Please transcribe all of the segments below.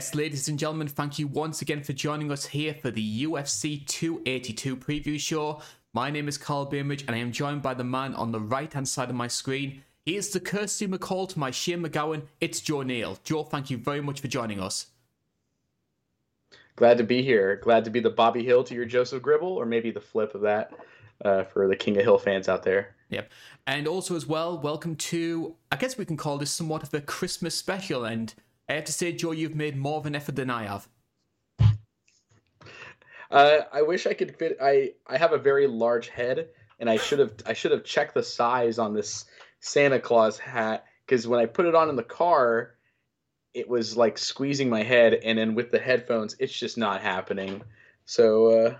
Yes, ladies and gentlemen, thank you once again for joining us here for the UFC 282 preview show. My name is Carl Bainbridge, and I am joined by the man on the right hand side of my screen. He is the Kirsty MacColl to my Shane MacGowan. It's Joe Neal. Joe, thank you very much for joining us. Glad to be here. Glad to be the Bobby Hill to your Joseph Gribble, or maybe the flip of that uh, for the King of Hill fans out there. Yep. And also, as well, welcome to, I guess we can call this somewhat of a Christmas special. And I have to say, Joe, you've made more of an effort than I have. Uh, I wish I could fit. I I have a very large head, and I should have I should have checked the size on this Santa Claus hat because when I put it on in the car, it was like squeezing my head, and then with the headphones, it's just not happening. So uh,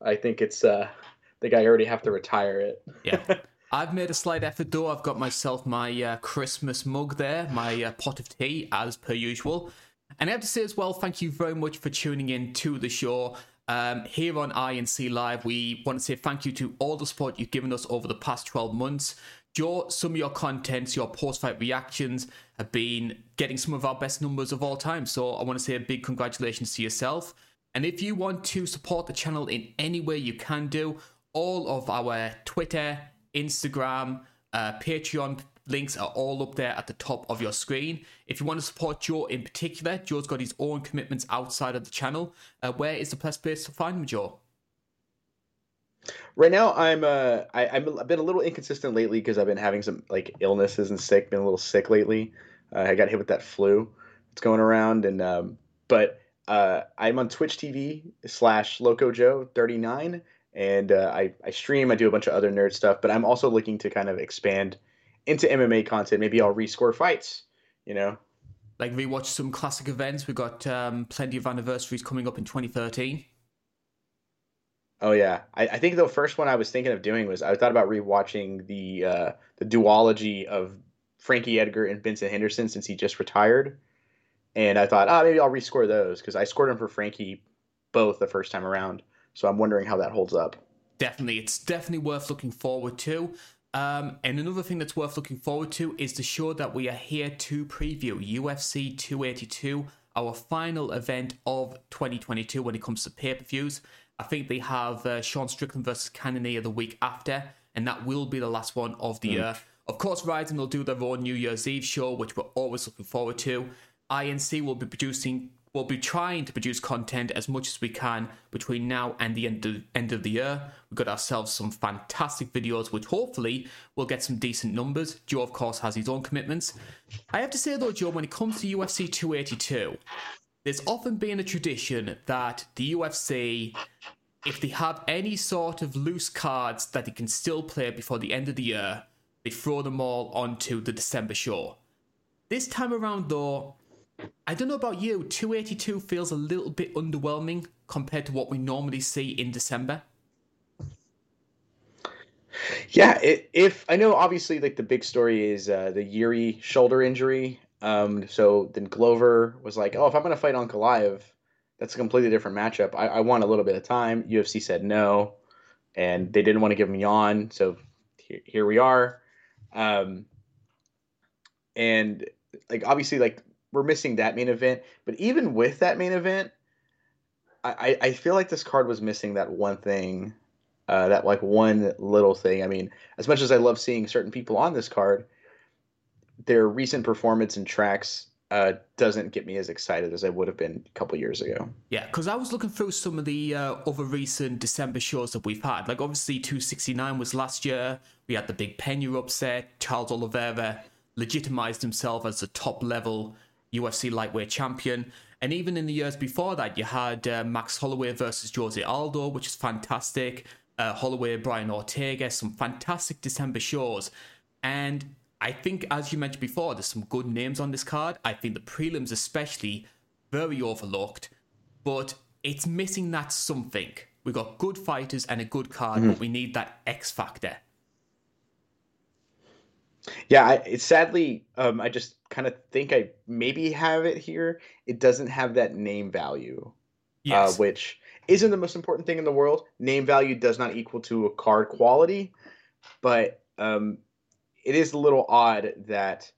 I think it's. Uh, I think I already have to retire it. Yeah. I've made a slight effort though. I've got myself my uh, Christmas mug there, my uh, pot of tea, as per usual. And I have to say as well, thank you very much for tuning in to the show. Um, here on INC Live, we want to say thank you to all the support you've given us over the past 12 months. Joe, some of your contents, your post fight reactions have been getting some of our best numbers of all time. So I want to say a big congratulations to yourself. And if you want to support the channel in any way you can do, all of our Twitter, Instagram, uh, Patreon links are all up there at the top of your screen. If you want to support Joe in particular, Joe's got his own commitments outside of the channel. Uh, where is the best place to find him, Joe? Right now, I'm uh, I, I've been a little inconsistent lately because I've been having some like illnesses and sick. Been a little sick lately. Uh, I got hit with that flu. It's going around, and um, but uh, I'm on Twitch TV slash Loco Joe 39 and uh, I, I stream. I do a bunch of other nerd stuff, but I'm also looking to kind of expand into MMA content. Maybe I'll rescore fights. You know, like rewatch some classic events. We've got um, plenty of anniversaries coming up in 2013. Oh yeah, I, I, think the first one I was thinking of doing was I thought about rewatching the uh, the duology of Frankie Edgar and Benson Henderson since he just retired, and I thought, oh, maybe I'll rescore those because I scored them for Frankie both the first time around. So I'm wondering how that holds up. Definitely, it's definitely worth looking forward to. Um, and another thing that's worth looking forward to is the show that we are here to preview UFC 282, our final event of 2022 when it comes to pay per views. I think they have uh, Sean Strickland versus Cannonier the week after, and that will be the last one of the mm. year. Of course, Rizin will do their own New Year's Eve show, which we're always looking forward to. INC will be producing We'll be trying to produce content as much as we can between now and the end of, end of the year. We've got ourselves some fantastic videos, which hopefully will get some decent numbers. Joe, of course, has his own commitments. I have to say, though, Joe, when it comes to UFC 282, there's often been a tradition that the UFC, if they have any sort of loose cards that they can still play before the end of the year, they throw them all onto the December show. This time around, though, I don't know about you, 282 feels a little bit underwhelming compared to what we normally see in December. Yeah, it, if I know, obviously, like the big story is uh, the Yuri shoulder injury. Um, so then Glover was like, "Oh, if I'm going to fight Ankalaev, that's a completely different matchup. I, I, want a little bit of time." UFC said no, and they didn't want to give him Yan. So here, here we are. Um, and like obviously, like we're missing that main event. But even with that main event, I, I feel like this card was missing that one thing, uh, that like one little thing. I mean, as much as I love seeing certain people on this card, their recent performance in tracks uh, doesn't get me as excited as I would have been a couple years ago. Yeah, because I was looking through some of the uh, other recent December shows that we've had. Like, obviously, 269 was last year. We had the big Pena upset. Charles Oliveira legitimized himself as a top level UFC lightweight champion. And even in the years before that, you had uh, Max Holloway versus Jose Aldo, which is fantastic. Uh, Holloway, Brian Ortega, some fantastic December shows. And I think, as you mentioned before, there's some good names on this card. I think the prelims, especially, very overlooked. But it's missing that something. We've got good fighters and a good card, mm-hmm. but we need that X factor. Yeah, I, it, sadly, um, I just kind of think I maybe have it here. It doesn't have that name value, uh, yes. uh, which isn't the most important thing in the world. Name value does not equal to a card quality, but um, it is a little odd that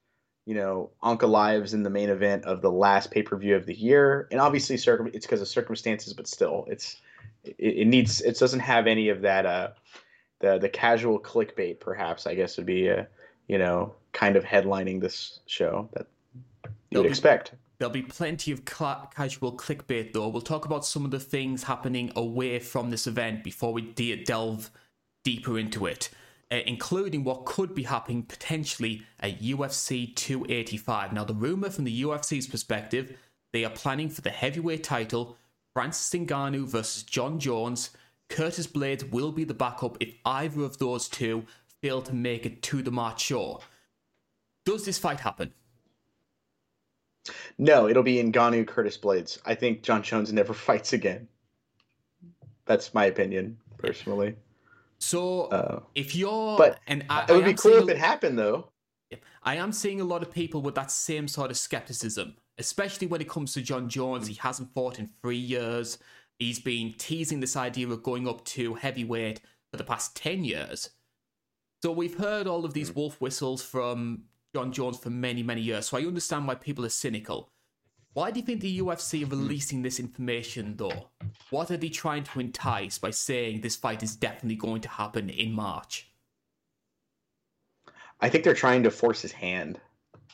you know, Ankalaev's in the main event of the last pay per view of the year, and obviously, circum- it's because of circumstances, but still, it's it, it, needs it doesn't have any of that uh the the casual clickbait, perhaps I guess would be a you know kind of headlining this show that you There'll would be, expect. There'll be plenty of cl- casual clickbait, though. We'll talk about some of the things happening away from this event before we de- delve deeper into it uh, including what could be happening potentially at UFC 285. Now, the rumor from the UFC's perspective, they are planning for the heavyweight title Francis Ngannou versus Jon Jones. Curtis Blaydes will be the backup if either of those two fail to make it to the March show. Does this fight happen? No, it'll be Ngannou Curtis Blaydes. I think Jon Jones never fights again. That's my opinion, personally. So uh, if you're, but and I, it would I be cool if it happened though. I am seeing a lot of people with that same sort of skepticism, especially when it comes to Jon Jones. He hasn't fought in three years. He's been teasing this idea of going up to heavyweight for the past 10 years. So we've heard all of these mm. wolf whistles from Jon Jones for many, many years. So I understand why people are cynical. Why do you think the UFC are releasing this information, though? What are they trying to entice by saying this fight is definitely going to happen in March? I think they're trying to force his hand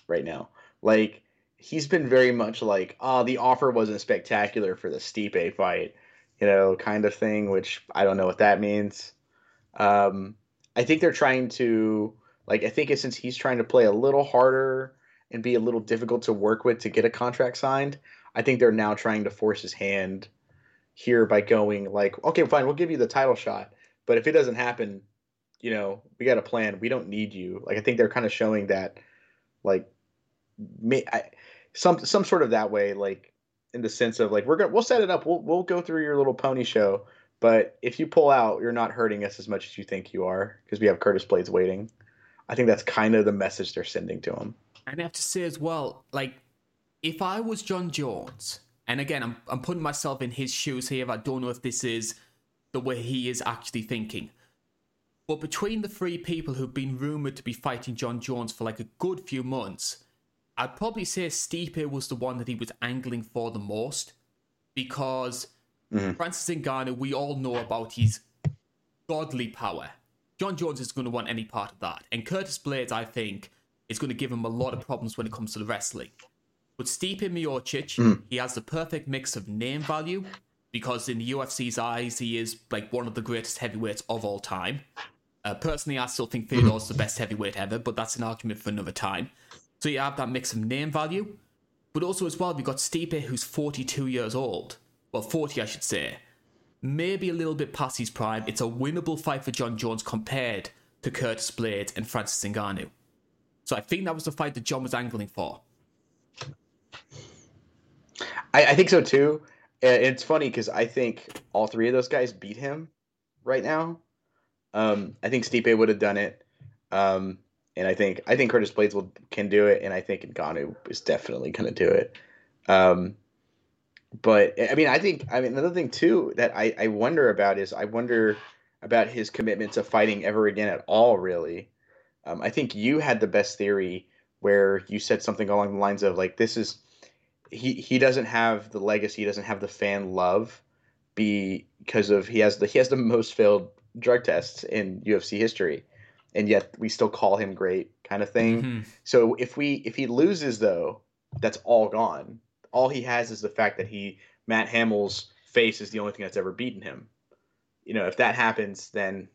right now. Like, he's been very much like, oh, the offer wasn't spectacular for the Stipe fight, you know, kind of thing, which I don't know what that means. Um, I think they're trying to, like, I think since he's trying to play a little harder and be a little difficult to work with to get a contract signed. I think they're now trying to force his hand here by going like, okay, fine, we'll give you the title shot, but if it doesn't happen, you know, we got a plan. We don't need you. Like I think they're kind of showing that, like, may, I, some some sort of that way, like in the sense of like we're gonna we'll set it up. We'll we'll go through your little pony show, but if you pull out, you're not hurting us as much as you think you are because we have Curtis Blaydes waiting. I think that's kind of the message they're sending to him. And I have to say as well, like, if I was Jon Jones, and again, I'm, I'm putting myself in his shoes here, I don't know if this is the way he is actually thinking. But between the three people who've been rumored to be fighting Jon Jones for like a good few months, I'd probably say Stipe was the one that he was angling for the most because mm-hmm. Francis Ngannou, we all know about his godly power. Jon Jones is going to want any part of that. And Curtis Blaydes, I think, is going to give him a lot of problems when it comes to the wrestling. But Stipe Miocic, mm. he has the perfect mix of name value because in the UFC's eyes, he is like one of the greatest heavyweights of all time. Uh, personally, I still think Fedor's the best heavyweight ever, but that's an argument for another time. So you have that mix of name value, but also as well, we've got Stipe, who's 42 years old. Well, 40, I should say. Maybe a little bit past his prime. It's a winnable fight for Jon Jones compared to Curtis Blaydes and Francis Ngannou. So I think that was the fight that Jon was angling for. I, I think so too. It's funny because I think all three of those guys beat him right now. Um, I think Stipe would have done it, um, and I think I think Curtis Blaydes will can do it, and I think Ngannou is definitely going to do it. Um, but I mean, I think I mean another thing too that I, I wonder about is I wonder about his commitment to fighting ever again at all. Really, um, I think you had the best theory where you said something along the lines of like, "This is he he doesn't have the legacy, he doesn't have the fan love, because of he has the he has the most failed drug tests in UFC history, and yet we still call him great, kind of thing. Mm-hmm. So if we if he loses though, that's all gone. All he has is the fact that he Matt Hamill's face is the only thing that's ever beaten him. You know, if that happens, then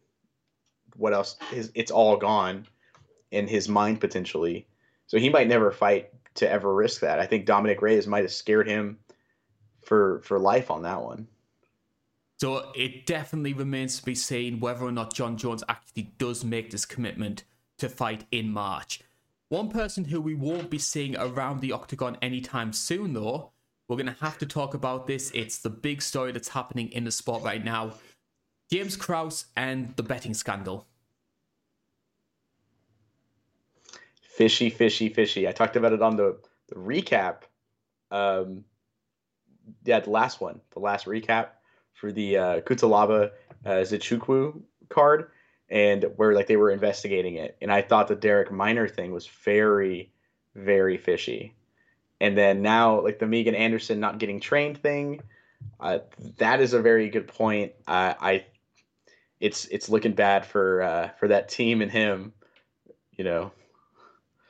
what else? His, it's all gone in his mind potentially. So he might never fight to ever risk that. I think Dominic Reyes might have scared him for for life on that one. So it definitely remains to be seen whether or not Jon Jones actually does make this commitment to fight in March. One person who we won't be seeing around the octagon anytime soon, though, we're going to have to talk about this. It's the big story that's happening in the sport right now James Krause and the betting scandal. fishy, fishy, fishy. I talked about it on the, the recap. Um, yeah, the last one, the last recap for the uh, Cutelaba uh, Nzechukwu card, and where like they were investigating it. And I thought the Darrick Minner thing was very, very fishy. And then now, like the Megan Anderson not getting trained thing, uh, that is a very good point. I, it's it's looking bad for uh, for that team and him, you know.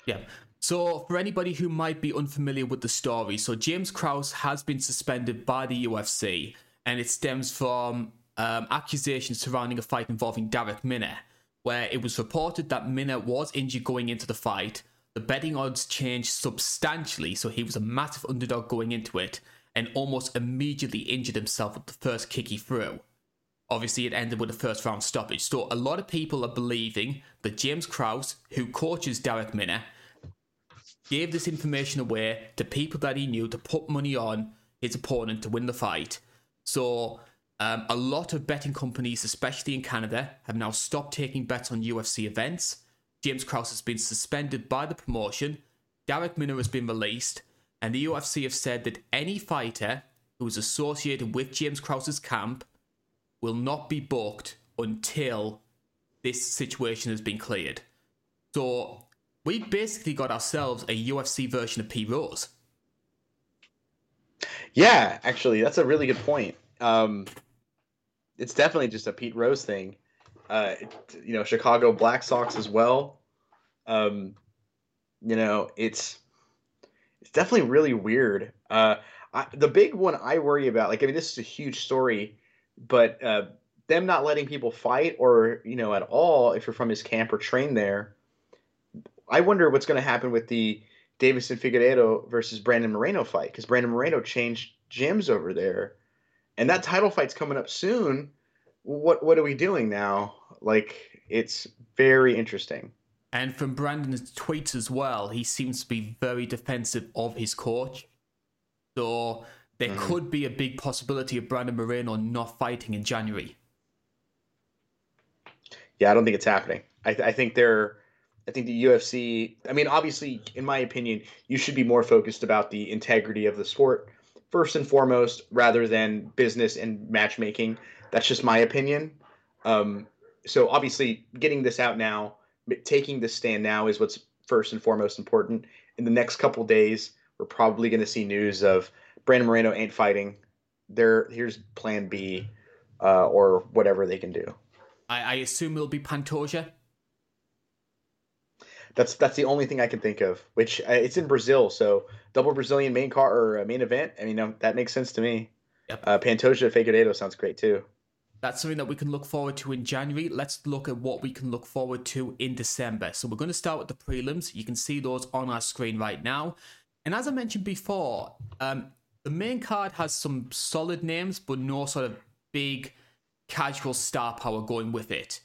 Yeah. So, for anybody who might be unfamiliar with the story, so James Krause has been suspended by the UFC, and it stems from um, accusations surrounding a fight involving Darrick Minner, where it was reported that Minner was injured going into the fight. The betting odds changed substantially, so he was a massive underdog going into it, and almost immediately injured himself with the first kick he threw. Obviously, it ended with a first round stoppage. So, a lot of people are believing that James Krause, who coaches Darrick Minner, gave this information away to people that he knew to put money on his opponent to win the fight. So, um, a lot of betting companies, especially in Canada, have now stopped taking bets on UFC events. James Krause has been suspended by the promotion. Darrick Minner has been released, and the UFC have said that any fighter who is associated with James Krause's camp will not be booked until this situation has been cleared. So we basically got ourselves a UFC version of Pete Rose. Yeah, actually, that's a really good point. Um, it's definitely just a Pete Rose thing. Uh, you know, Chicago Black Sox as well. Um, you know, it's it's definitely really weird. Uh, I, the big one I worry about, like, I mean, this is a huge story, but uh, them not letting people fight or you know at all if you're from his camp or train there. I wonder what's going to happen with the Deiveson Figueiredo versus Brandon Moreno fight because Brandon Moreno changed gyms over there, and that title fight's coming up soon. What what are we doing now? Like it's very interesting. And from Brandon's tweets as well, he seems to be very defensive of his coach. So there mm. could be a big possibility of Brandon Moreno not fighting in January. Yeah, I don't think it's happening. I, th- I think they're. I think the UFC. I mean, obviously, in my opinion, you should be more focused about the integrity of the sport first and foremost, rather than business and matchmaking. That's just my opinion. Um, so obviously, getting this out now, taking this stand now, is what's first and foremost important. In the next couple days, we're probably going to see news of Brandon Moreno ain't fighting. There, here's Plan B, uh, or whatever they can do. I, I assume it'll be Pantoja. That's that's the only thing I can think of. Which uh, it's in Brazil, so double Brazilian main car or uh, main event. I mean, that makes sense to me. Yep. Uh, Pantoja Figueiredo sounds great too. That's something that we can look forward to in January. Let's look at what we can look forward to in December. So we're going to start with the prelims. You can see those on our screen right now. And as I mentioned before, um, the main card has some solid names, but no sort of big casual star power going with it.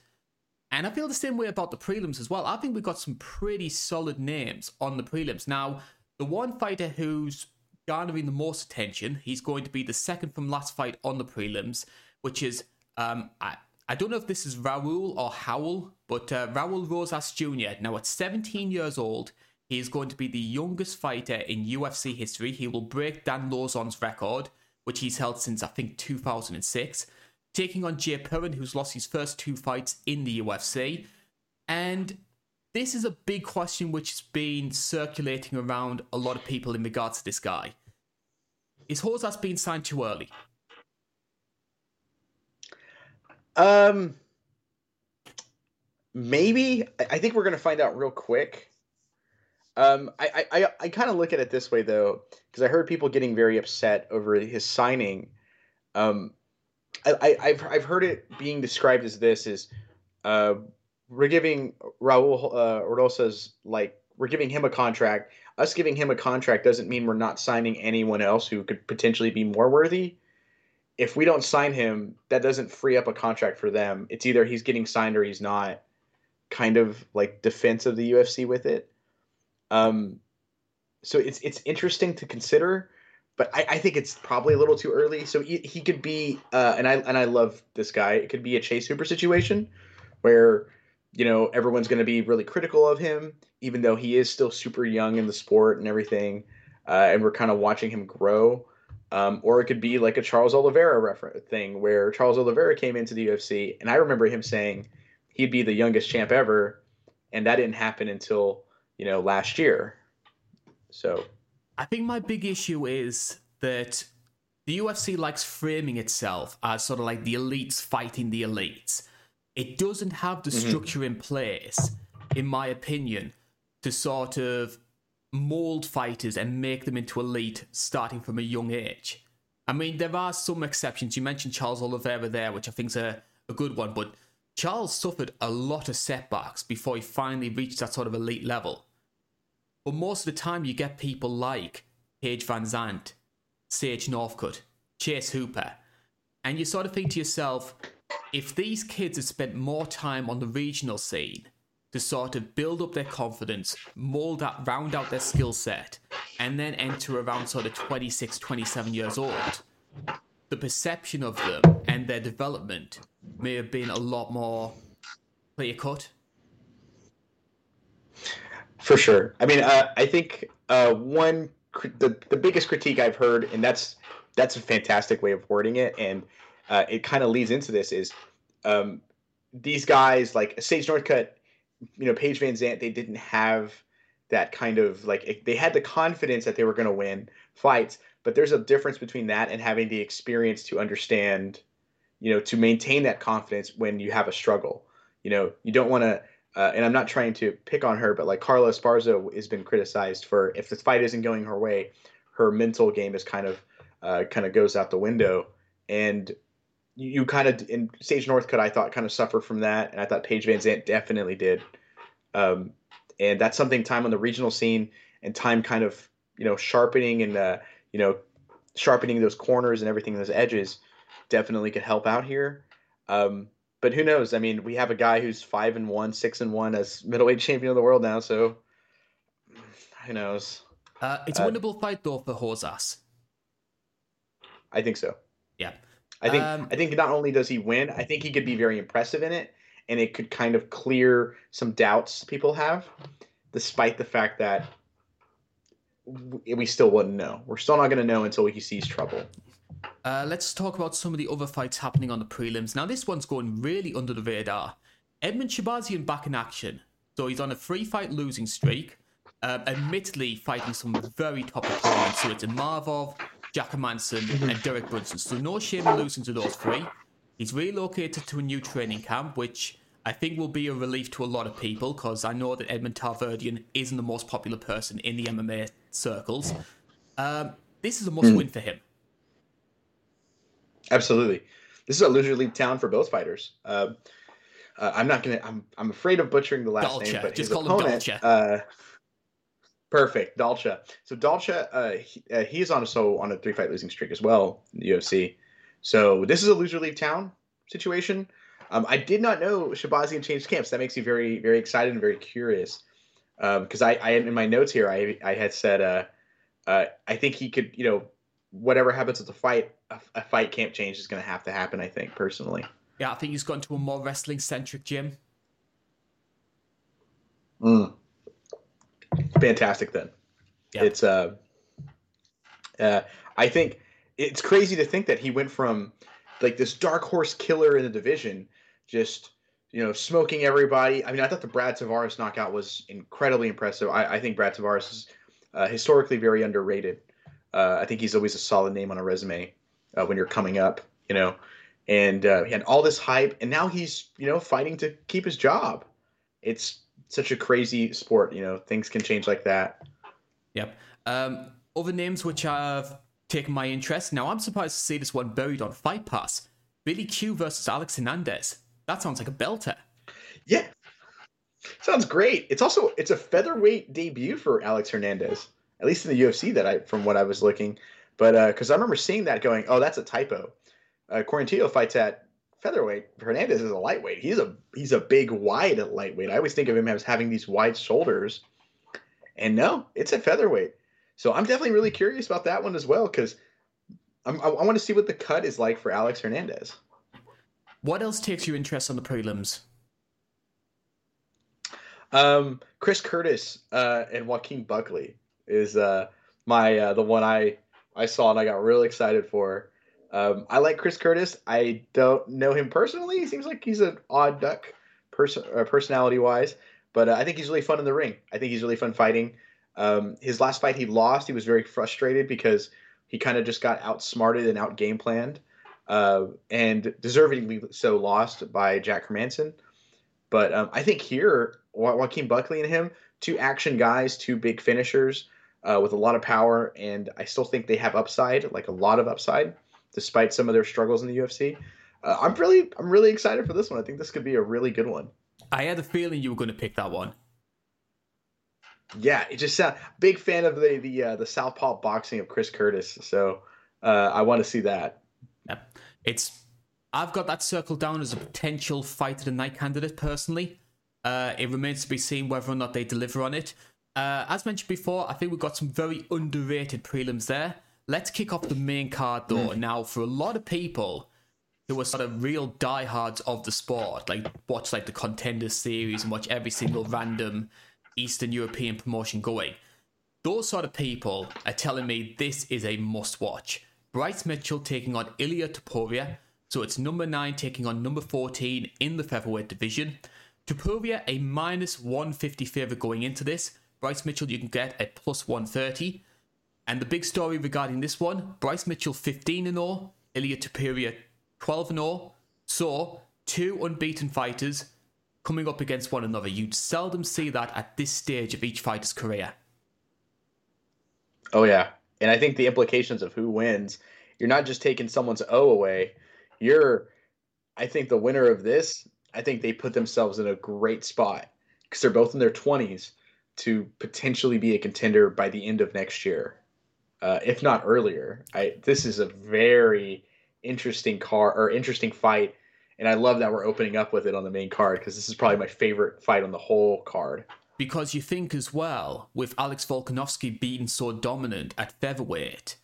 And I feel the same way about the prelims as well. I think we've got some pretty solid names on the prelims. Now, the one fighter who's garnering the most attention, he's going to be the second from last fight on the prelims, which is um, I, I don't know if this is Raul or Howell, but uh, Raul Rosas Jr. Now, at 17 years old, he is going to be the youngest fighter in UFC history. He will break Dan Lauzon's record, which he's held since I think 2006, taking on Jay Perrin, who's lost his first two fights in the UFC. And this is a big question which has been circulating around a lot of people in regards to this guy. Is Rosas being signed too early? Um, maybe. I think we're going to find out real quick. Um, I I, I kind of look at it this way though, because I heard people getting very upset over his signing. Um, I, have I've heard it being described as this is, uh, we're giving Raul uh, like we're giving him a contract. Us giving him a contract doesn't mean we're not signing anyone else who could potentially be more worthy. If we don't sign him, that doesn't free up a contract for them. It's either he's getting signed or he's not. Kind of like defense of the UFC with it. Um, so it's it's interesting to consider, but I, I think it's probably a little too early. So he, he could be, uh, and I and I love this guy. It could be a Chase Hooper situation, where you know everyone's going to be really critical of him, even though he is still super young in the sport and everything, uh, and we're kind of watching him grow. Um, or it could be like a Charles Oliveira reference thing, where Charles Oliveira came into the UFC, and I remember him saying he'd be the youngest champ ever, and that didn't happen until you know, last year. So I think my big issue is that the UFC likes framing itself as sort of like the elites fighting the elites. It doesn't have the mm-hmm. structure in place, in my opinion, to sort of mold fighters and make them into elite starting from a young age. I mean, there are some exceptions. You mentioned Charles Oliveira there, which I think is a, a good one, but Charles suffered a lot of setbacks before he finally reached that sort of elite level. But most of the time, you get people like Paige VanZant, Sage Northcutt, Chase Hooper, and you sort of think to yourself, if these kids had spent more time on the regional scene to sort of build up their confidence, mold out, round out their skill set, and then enter around sort of 26, 27 years old, the perception of them and their development may have been a lot more clear cut. For sure. I mean, uh, I think uh, one the the biggest critique I've heard, and that's that's a fantastic way of wording it, and uh, it kind of leads into this is um, these guys like Sage Northcutt, you know, Paige VanZant, they didn't have that kind of like they had the confidence that they were going to win fights, but there's a difference between that and having the experience to understand, you know, to maintain that confidence when you have a struggle. You know, you don't want to uh, and I'm not trying to pick on her, but like Carla Esparza has been criticized for if the fight isn't going her way, her mental game is kind of uh, kind of goes out the window. And you, you kind of in Sage Northcutt, I thought kind of suffered from that, and I thought Paige VanZant definitely did. Um, and that's something time on the regional scene and time kind of you know sharpening and uh, you know sharpening those corners and everything those edges definitely could help out here. Um, but who knows? I mean, we have a guy who's five and one, six and one as middleweight champion of the world now. So who knows? Uh, it's a uh, winnable fight though for Rosas. I think so. Yeah. I think um, I think not only does he win, I think he could be very impressive in it, and it could kind of clear some doubts people have, despite the fact that we still wouldn't know. We're still not going to know until he sees trouble. Uh, let's talk about some of the other fights happening on the prelims. Now, this one's going really under the radar. Edmen Shahbazyan back in action. So he's on a three fight losing streak. Uh, admittedly, fighting some very top opponents. So it's Imavov, Jack Hermansson, and Derek Brunson. So no shame in losing to those three. He's relocated to a new training camp, which I think will be a relief to a lot of people because I know that Edmond Tarverdyan isn't the most popular person in the MMA circles. Um, this is a must win mm. for him. Absolutely, this is a loser league town for both fighters. Uh, uh, I'm not gonna. I'm I'm afraid of butchering the last Dalcha. name, but Just his opponent. Uh, perfect, Dalcha. So Dalcha, uh, he, uh, he is on a so on a three fight losing streak as well in the UFC. So this is a loser leave town situation. Um, I did not know Shahbazyan changed camps. That makes me very very excited and very curious. Because um, I, I in my notes here I I had said uh, uh, I think he could you know whatever happens with the fight, a, a fight camp change is going to have to happen. I think personally. Yeah, I think he's gone to a more wrestling centric gym. Mm. Fantastic then. Yeah. It's uh, uh, I think it's crazy to think that he went from like this dark horse killer in the division, just you know smoking everybody. I mean, I thought the Brad Tavares knockout was incredibly impressive. I, I think Brad Tavares is uh, historically very underrated. Uh, I think he's always a solid name on a resume uh, when you're coming up, you know. And uh, he had all this hype, and now he's you know fighting to keep his job. It's such a crazy sport, you know. Things can change like that. Yep. Um, other names which have taken my interest. Now I'm surprised to see this one buried on Fight Pass. Billy Q versus Alex Hernandez. That sounds like a belter. Yeah, sounds great. It's also it's a featherweight debut for Alex Hernandez at least in the UFC that I from what I was looking. But because uh, I remember seeing that going, oh, that's a typo. Uh, Quarantillo fights at featherweight. Hernandez is a lightweight. He's a he's a big wide lightweight. I always think of him as having these wide shoulders, and no, it's a featherweight. So I'm definitely really curious about that one as well because I, I want to see what the cut is like for Alex Hernandez. What else takes your interest on the prelims? Um, Chris Curtis uh, and Joaquin Buckley is uh, my uh, the one I I saw and I got really excited for. Um, I like Chris Curtis. I don't know him personally. He seems like he's an odd duck, person uh, personality wise, but uh, I think he's really fun in the ring. I think he's really fun fighting. Um, his last fight he lost, he was very frustrated because he kind of just got outsmarted and out game planned, uh, and deservingly so lost by Jack Hermansson. But um, I think here, jo- Joaquin Buckley and him, two action guys, two big finishers uh, with a lot of power, and I still think they have upside, like a lot of upside, despite some of their struggles in the UFC. Uh, I'm really, I'm really excited for this one. I think this could be a really good one. I had a feeling you were going to pick that one. Yeah, it just sound big fan of the the uh, the southpaw boxing of Chris Curtis. So uh, I want to see that. Yeah. It's I've got that circled down as a potential fight of the night candidate personally. Uh, it remains to be seen whether or not they deliver on it. Uh, as mentioned before, I think we've got some very underrated prelims there. Let's kick off the main card though. Mm. Now, for a lot of people who are sort of real diehards of the sport, like watch like the contenders series and watch every single random Eastern European promotion going. Those sort of people are telling me this is a must watch. Bryce Mitchell taking on Ilya Topuria. So it's number 9 taking on number 14 in the featherweight division. Topuria, a minus 150 favourite going into this. Bryce Mitchell, you can get at plus 130. And the big story regarding this one Bryce Mitchell 15 and 0, Ilia Topuria 12 and 0. So, two unbeaten fighters coming up against one another. You'd seldom see that at this stage of each fighter's career. Oh, yeah. And I think the implications of who wins, you're not just taking someone's O away. You're, I think the winner of this, I think they put themselves in a great spot because they're both in their 20s to potentially be a contender by the end of next year, uh, if not earlier. I this is a very interesting car or interesting fight and I love that we're opening up with it on the main card because this is probably my favorite fight on the whole card. Because you think as well, with Alex Volkanovski being so dominant at featherweight,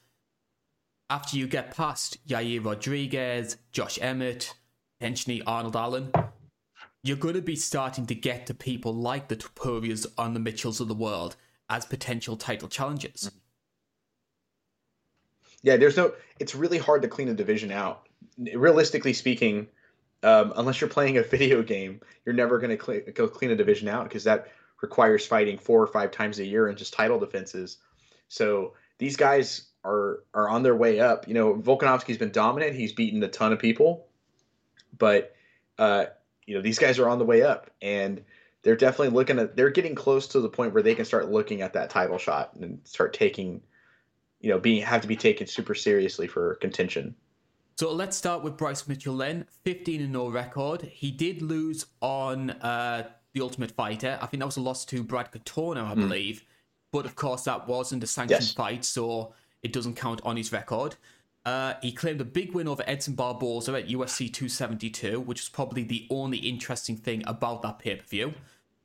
after you get past Yair Rodriguez, Josh Emmett, potentially Arnold Allen, you're going to be starting to get to people like the Topurias and the Mitchells of the world as potential title challengers. Yeah, there's no. It's really hard to clean a division out. Realistically speaking, um, unless you're playing a video game, you're never going to cl- go clean a division out because that requires fighting four or five times a year and just title defenses. So these guys are are on their way up. You know, Volkanovski's been dominant. He's beaten a ton of people, but uh, you know these guys are on the way up, and they're definitely looking at. They're getting close to the point where they can start looking at that title shot and start taking, you know, being have to be taken super seriously for contention. So let's start with Bryce Mitchell then. 15 and 0 record. He did lose on uh, The Ultimate Fighter. I think that was a loss to Brad Katona, I mm. believe. But of course, that wasn't a sanctioned yes. fight, so it doesn't count on his record. Uh, he claimed a big win over Edson Barboza at UFC 272, which was probably the only interesting thing about that pay per view.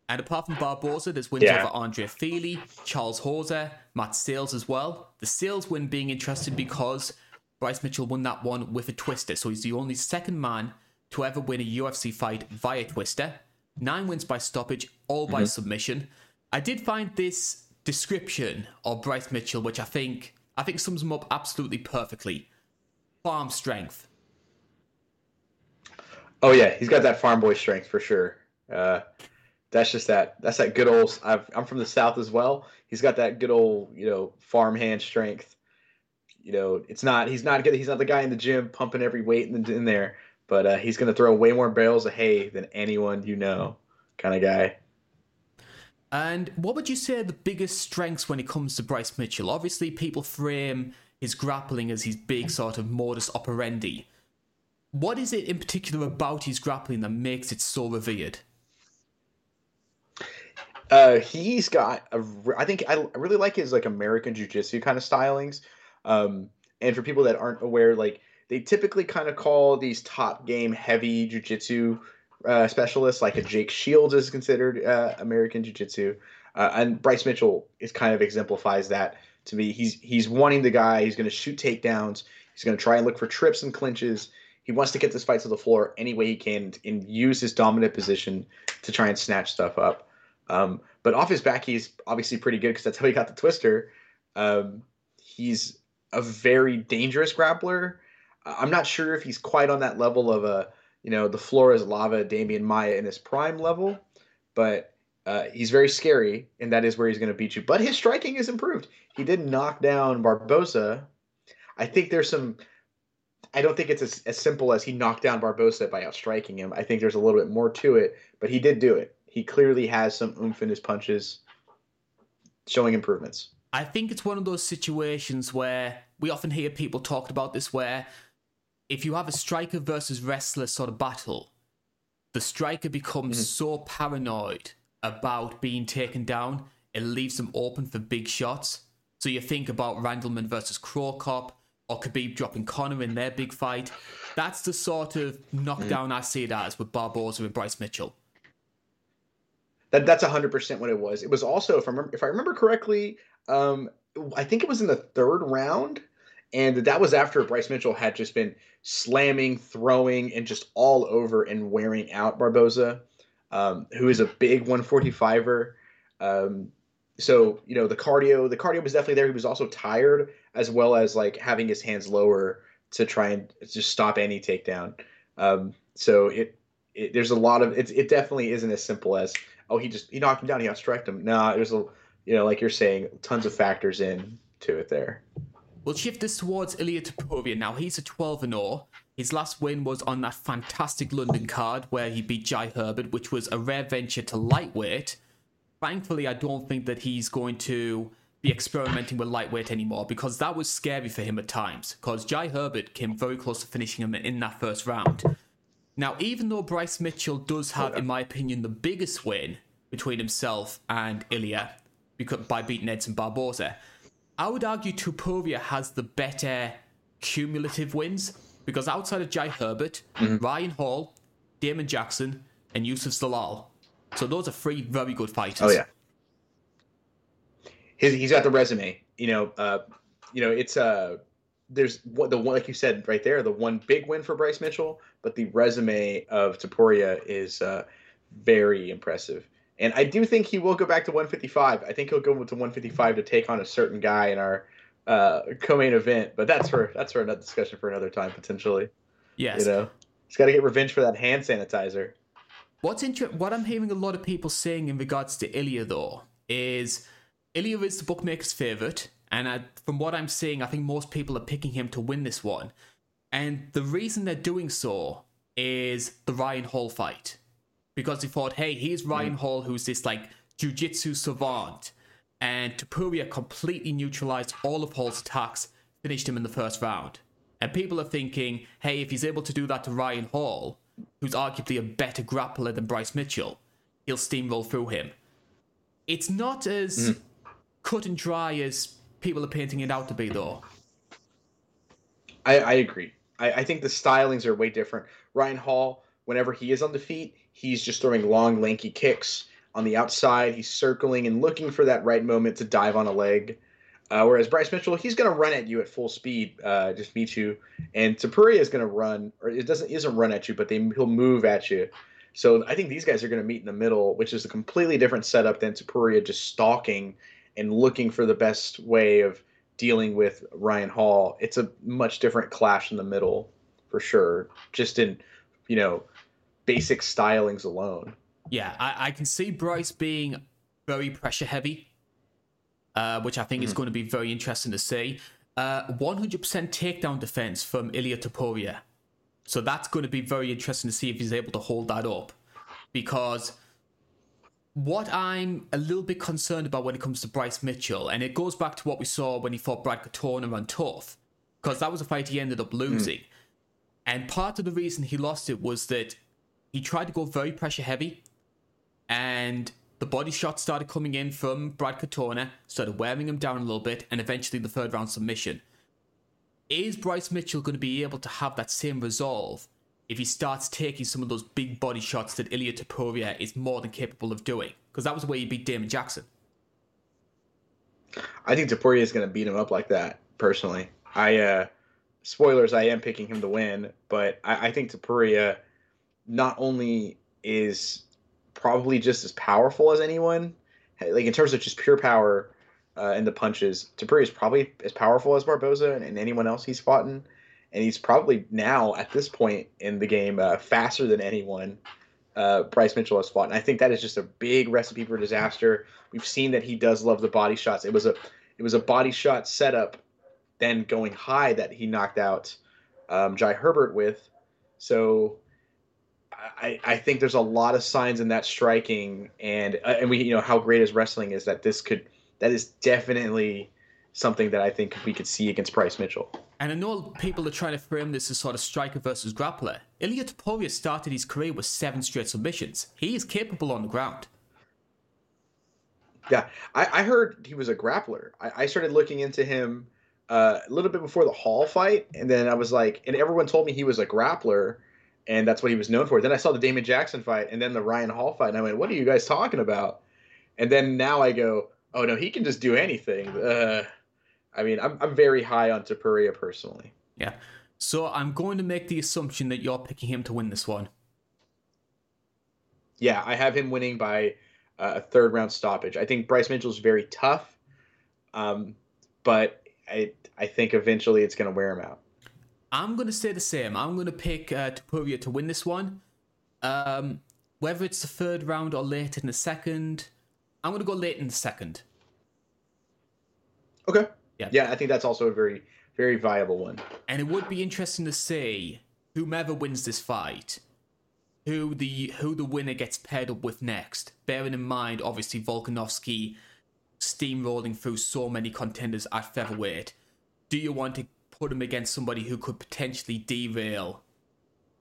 And apart from Barboza, there's wins yeah. over Andre Fili, Charles Hauser, Matt Sayles as well. The Sayles win being interesting because Bryce Mitchell won that one with a twister, so he's the only second man to ever win a UFC fight via twister. Nine wins by stoppage, all by mm-hmm. submission. I did find this description of Bryce Mitchell, which I think I think sums him up absolutely perfectly. Farm strength. Oh yeah, he's got that farm boy strength for sure. Uh, that's just that. That's that good old. i am from the south as well. He's got that good old, you know, farm hand strength you know, it's not he's not good. He's not the guy in the gym pumping every weight in, in there, but uh, he's going to throw way more bales of hay than anyone you know, kind of guy. And what would you say are the biggest strengths when it comes to Bryce Mitchell? Obviously, people frame his grappling as his big sort of modus operandi. What is it in particular about his grappling that makes it so revered? Uh, he's got a. I think I really like his like American Jiu-Jitsu kind of stylings. Um, and for people that aren't aware, like they typically kind of call these top game heavy jujitsu uh, specialists, like a Jake Shields is considered uh, American Jiu-Jitsu, uh, and Bryce Mitchell is kind of exemplifies that to me. He's he's wanting the guy. He's going to shoot takedowns. He's going to try and look for trips and clinches. He wants to get this fight to the floor any way he can and use his dominant position to try and snatch stuff up. Um, but off his back, he's obviously pretty good because that's how he got the twister. Um, he's a very dangerous grappler. I'm not sure if he's quite on that level of a you know the floor is lava Demian Maya in his prime level, but Uh, he's very scary, and that is where he's going to beat you. But his striking is improved. He did knock down Barboza. I think there's some. I don't think it's as, as simple as he knocked down Barboza by outstriking him. I think there's a little bit more to it, but he did do it. He clearly has some oomph in his punches, showing improvements. I think it's one of those situations where we often hear people talk about this where if you have a striker versus wrestler sort of battle, the striker becomes mm-hmm. so paranoid about being taken down, it leaves them open for big shots. So you think about Randleman versus Crocop or Khabib dropping Conor in their big fight. That's the sort of knockdown mm. I see it as with Barboza and Bryce Mitchell. That that's hundred percent what it was. It was also, if I remember, if I remember correctly, um, I think it was in the third round, and that was after Bryce Mitchell had just been slamming, throwing, and just all over and wearing out Barboza um, who is a big 145er. Um, so you know the cardio, the cardio was definitely there. He was also tired, as well as like having his hands lower to try and just stop any takedown. Um, so it, it, there's a lot of it. It definitely isn't as simple as oh he just he knocked him down, he outstruck him. No, nah, there's a you know like you're saying, tons of factors in to it there. We'll shift this towards Ilya Topuria now. He's a 12 and 0. His last win was on that fantastic London card where he beat Jai Herbert, which was a rare venture to lightweight. Thankfully, I don't think that he's going to be experimenting with lightweight anymore because that was scary for him at times. Because Jai Herbert came very close to finishing him in that first round. Now, even though Bryce Mitchell does have, in my opinion, the biggest win between himself and Ilia by beating Edson Barboza, I would argue Topuria has the better cumulative wins because outside of Jai Herbert, mm-hmm. Ryan Hall, Damon Jackson, and Youssef Zalal, so those are three very good fighters. Oh yeah, His, he's got the resume. You know, uh, you know, it's uh, there's what the one like you said right there, the one big win for Bryce Mitchell, but the resume of Topuria is uh, very impressive. And I do think he will go back to 155. I think he'll go to 155 to take on a certain guy in our uh, co-main event, but that's for that's for another discussion for another time potentially. Yes, you know, he's got to get revenge for that hand sanitizer. What's inter- What I'm hearing a lot of people saying in regards to Ilya though is Ilya is the bookmaker's favorite, and I, from what I'm seeing, I think most people are picking him to win this one. And the reason they're doing so is the Ryan Hall fight, because he thought, hey, here's Ryan mm. Hall, who's this like jujitsu savant and Topuria completely neutralized all of Hall's attacks, finished him in the first round. And people are thinking, hey, if he's able to do that to Ryan Hall, who's arguably a better grappler than Bryce Mitchell, he'll steamroll through him. It's not as mm. cut and dry as people are painting it out to be, though. I, I agree. I, I think the stylings are way different. Ryan Hall, whenever he is on the feet, he's just throwing long, lanky kicks on the outside. He's circling and looking for that right moment to dive on a leg. Uh, whereas Bryce Mitchell, he's going to run at you at full speed, uh, just meet you, and Topuria is going to run, or it doesn't isn't run at you, but they, he'll move at you. So I think these guys are going to meet in the middle, which is a completely different setup than Topuria just stalking and looking for the best way of dealing with Ryan Hall. It's a much different clash in the middle, for sure. Just in, you know, basic stylings alone. Yeah, I, I can see Bryce being very pressure heavy, uh, which I think mm. is hmm. going to be very interesting to see. Uh, 100% takedown defense from Ilia Topuria. So that's going to be very interesting to see if he's able to hold that up. Because what I'm a little bit concerned about when it comes to Bryce Mitchell, and it goes back to what we saw when he fought Brad Katona on TUF, because that was a fight he ended up losing. Mm. And part of the reason he lost it was that he tried to go very pressure heavy and the body shots started coming in from Brad Katona, started wearing him down a little bit, and eventually the third round submission. Is Bryce Mitchell going to be able to have that same resolve if he starts taking some of those big body shots that Ilia Topuria is more than capable of doing? Because that was the way he beat Damon Jackson. I think Topuria is going to beat him up like that, personally. I, uh, spoilers, I am picking him to win, but I, I think Topuria not only is probably just as powerful as anyone. Like in terms of just pure power uh, in the punches, Topuria is probably as powerful as Barboza and, and, anyone else he's fought in. And he's probably now at this point in the game uh, faster than anyone. uh, Bryce Mitchell has fought, and I think that is just a big recipe for disaster. We've seen that he does love the body shots. It was a it was a body shot setup, then going high that he knocked out um, Jai Herbert with. So I, I think there's a lot of signs in that striking, and uh, and we you know how great his wrestling is that this could that is definitely something that I think we could see against Bryce Mitchell. And I know people are trying to frame this as sort of striker versus grappler. Ilia Topuria started his career with seven straight submissions. He is capable on the ground. Yeah, I, I heard he was a grappler. I, I started looking into him uh, a little bit before the Hall fight, and then I was like, and everyone told me he was a grappler, and that's what he was known for. Then I saw the Damon Jackson fight, and then the Ryan Hall fight, and I went, "What are you guys talking about?" And then now I go, "Oh no, he can just do anything." Uh, I mean, I'm I'm very high on Topuria personally. Yeah, so I'm going to make the assumption that you're picking him to win this one. Yeah, I have him winning by uh, a third round stoppage. I think Bryce Mitchell's very tough, um, but I I think eventually it's going to wear him out. I'm going to say the same. I'm going to pick uh, Topuria to win this one. Um, whether it's the third round or late in the second, I'm going to go late in the second. Okay. Yeah. Yeah, I think that's also a very very viable one. And it would be interesting to see whomever wins this fight, who the who the winner gets paired up with next. Bearing in mind, obviously, Volkanovski steamrolling through so many contenders at featherweight. Do you want to put him against somebody who could potentially derail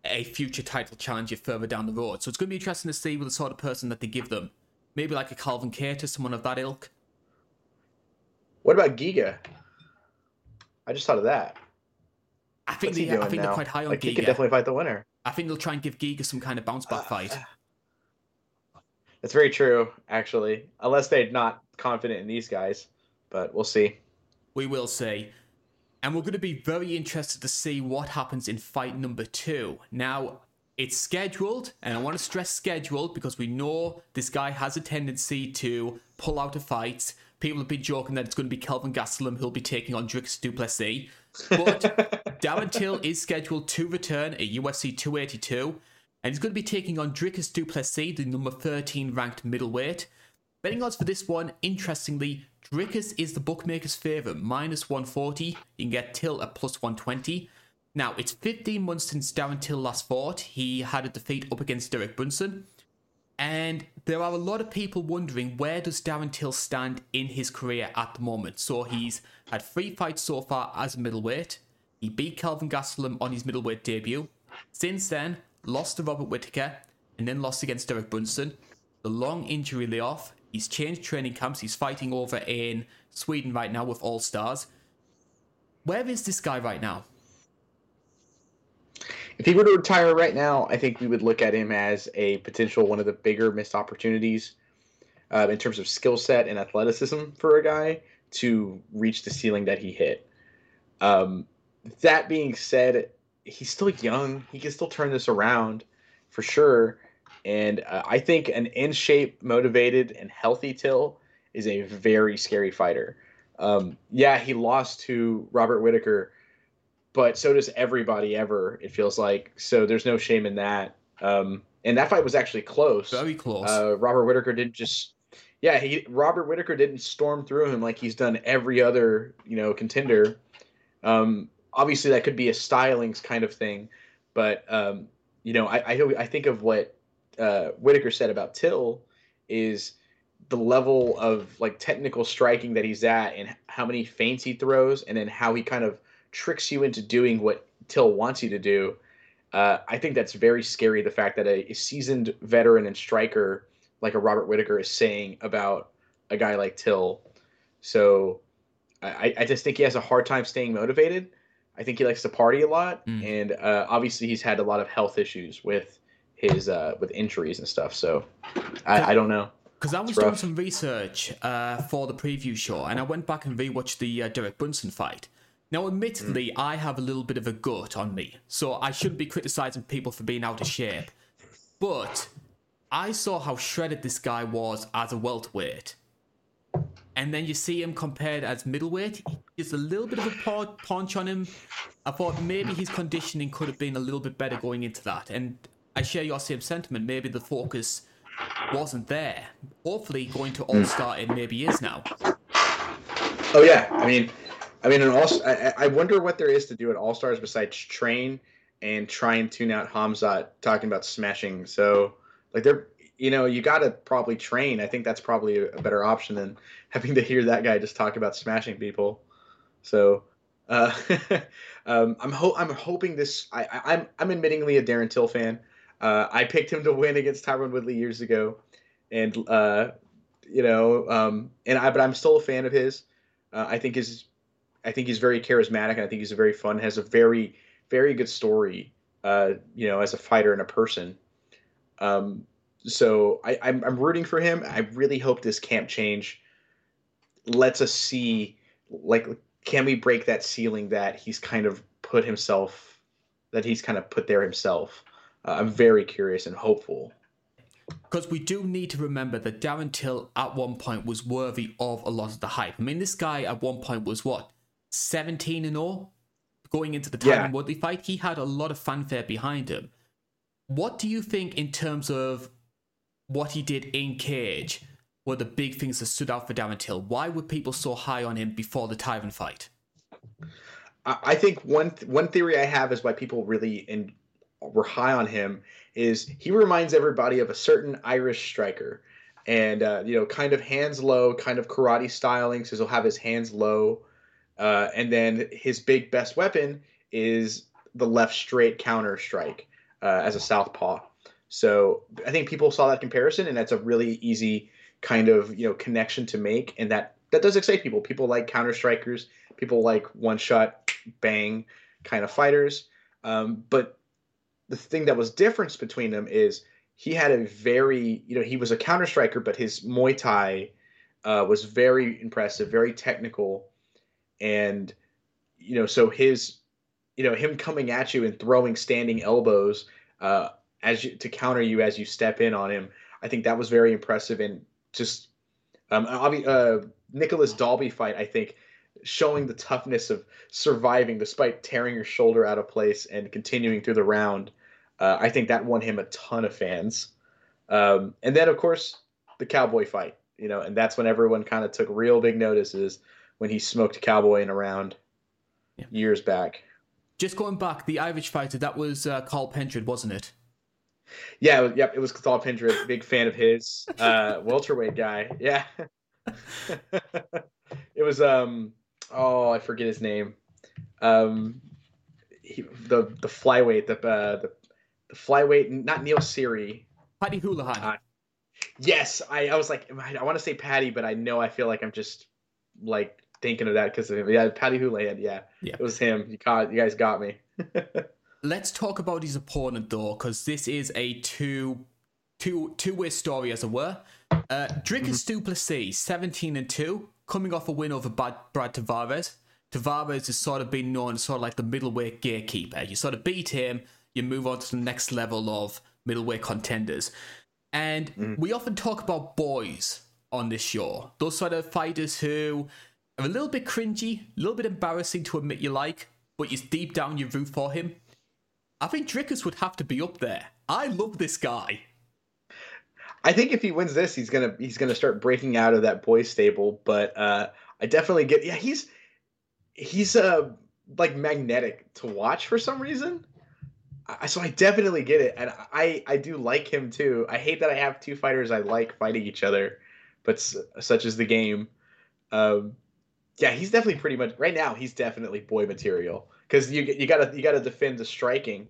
a future title challenger further down the road? So it's going to be interesting to see with the sort of person that they give them. Maybe like a Calvin Kattar, someone of that ilk. What about Giga? I just thought of that. I think What's they, I think now? they're quite high on Like he could definitely fight the winner. I think they'll try and give Giga some kind of bounce back Uh, fight. That's very true, actually. Unless they're not confident in these guys, but we'll see. We will see. And we're going to be very interested to see what happens in fight number two. Now, it's scheduled, and I want to stress scheduled because we know this guy has a tendency to pull out of fights. People have been joking that it's going to be Kelvin Gastelum who'll be taking on Drix Duplessis. But Darren Till is scheduled to return at UFC 282, and he's going to be taking on Dricus Duplessis, the number 13 ranked middleweight. Betting odds for this one, interestingly, Dricus is the bookmaker's favourite, minus 140. You can get Till at plus 120. Now, it's 15 months since Darren Till last fought. He had a defeat up against Derek Brunson. And there are a lot of people wondering where does Darren Till stand in his career at the moment. So he's had three fights so far as middleweight. He beat Kelvin Gastelum on his middleweight debut. Since then, lost to Robert Whitaker and then lost against Derek Brunson. The long injury layoff. He's changed training camps. He's fighting over in Sweden right now with All Stars. Where is this guy right now? If he were to retire right now, I think we would look at him as a potential one of the bigger missed opportunities uh, in terms of skill set and athleticism for a guy to reach the ceiling that he hit. Um, that being said, he's still young. He can still turn this around for sure. And uh, I think an in shape, motivated, and healthy Till is a very scary fighter. Um, yeah, he lost to Robert Whitaker, but so does everybody ever. It feels like so. There's no shame in that. Um, and that fight was actually close. Very close. Uh, Robert Whitaker didn't just, yeah, he Robert Whitaker didn't storm through him like he's done every other you know contender. Um, obviously, that could be a stylings kind of thing, but um, you know, I, I I think of what uh, Whitaker said about Till is the level of like technical striking that he's at and how many feints he throws and then how he kind of tricks you into doing what Till wants you to do. Uh, I think that's very scary. The fact that a, a, seasoned veteran and striker like a Robert Whitaker is saying about a guy like Till. So I, I just think he has a hard time staying motivated. I think he likes to party a lot, Mm. and uh, obviously he's had a lot of health issues with his uh, with injuries and stuff. So I, I don't know. Because I was doing some research uh, for the preview show, and I went back and rewatched the uh, Derek Brunson fight. Now, admittedly, Mm. I have a little bit of a gut on me, so I shouldn't be criticizing people for being out of shape. But I saw how shredded this guy was as a welterweight. And then you see him compared as middleweight. There's a little bit of a pa- punch on him. I thought maybe his conditioning could have been a little bit better going into that. And I share your same sentiment. Maybe the focus wasn't there. Hopefully, going to All Star it maybe is now. Oh yeah, I mean, I mean, an all. I, I wonder what there is to do at All Stars besides train and try and tune out Hamzat talking about smashing. So like they're you know you got to probably train. I think that's probably a better option than having to hear that guy just talk about smashing people. So uh, um, I'm ho- I'm hoping this. I, I'm, I'm admittingly a Darren Till fan. Uh, I picked him to win against Tyron Woodley years ago, and uh, you know, um, and I but I'm still a fan of his. Uh, I think his I think he's very charismatic, and I think he's very fun. Has a very very good story. Uh, you know, as a fighter and a person. Um, so I, I'm I'm rooting for him. I really hope this camp change lets us see like can we break that ceiling that he's kind of put himself that he's kind of put there himself. Uh, I'm very curious and hopeful. Because we do need to remember that Darren Till at one point was worthy of a lot of the hype. I mean, this guy at one point was what, 17 and all? Going into the Tyron yeah. Woodley fight, he had a lot of fanfare behind him. What do you think in terms of what he did in Cage were the big things that stood out for Darren Till. Why were people so high on him before the Tyron fight? I think one th- one theory I have is why people really in, were high on him is he reminds everybody of a certain Irish striker, and uh, you know, kind of hands low, kind of karate styling. So he'll have his hands low, uh, and then his big best weapon is the left straight counter strike uh, as a southpaw. So I think people saw that comparison, and that's a really easy kind of you know connection to make, and that that does excite people. People like counter strikers. People like one shot bang kind of fighters. Um, but the thing that was difference between them is he had a very you know he was a counter striker, but his Muay Thai uh, was very impressive, very technical, and you know so his you know him coming at you and throwing standing elbows. Uh, as you, to counter you as you step in on him. I think that was very impressive and just um, obviously uh, Nicolas Dalby fight. I think showing the toughness of surviving despite tearing your shoulder out of place and continuing through the round. Uh, I think that won him a ton of fans. Um, and then of course the cowboy fight, you know, and that's when everyone kind of took real big notices when he smoked cowboy in a round yeah. years back. Just going back, the Irish fighter that was uh, Cathal Pendred, wasn't it? Yeah, yep, it was Cathal Pendred, big fan of his. Uh, welterweight guy. Yeah. it was um oh, I forget his name. Um he, the the flyweight, the uh, the the flyweight, not Neil Seery. Paddy Holohan. Uh, yes, I, I was like, I want to say Paddy, but I know I feel like I'm just like thinking of that because of him. Yeah, Paddy Holohan. Yeah, yeah, it was him. You caught, you guys got me. Let's talk about his opponent though, because this is a two two two way story as it were. Uh, Dricus mm-hmm. du Plessis, seventeen and two, coming off a win over Brad, Brad Tavares. Tavares has sort of been known as sort of like the middleweight gatekeeper. You sort of beat him, you move on to the next level of middleweight contenders. And mm. we often talk about boys on this show. Those sort of fighters who are a little bit cringy, a little bit embarrassing to admit you like, but you deep down you root for him. I think Dricus would have to be up there. I love this guy. I think if he wins this, he's gonna he's gonna start breaking out of that boys stable. But uh, I definitely get yeah he's he's uh like magnetic to watch for some reason. I, so I definitely get it, and I I do like him too. I hate that I have two fighters I like fighting each other, but such is the game. Um, yeah, he's definitely pretty much right now. He's definitely boy material because you you gotta you gotta defend the striking,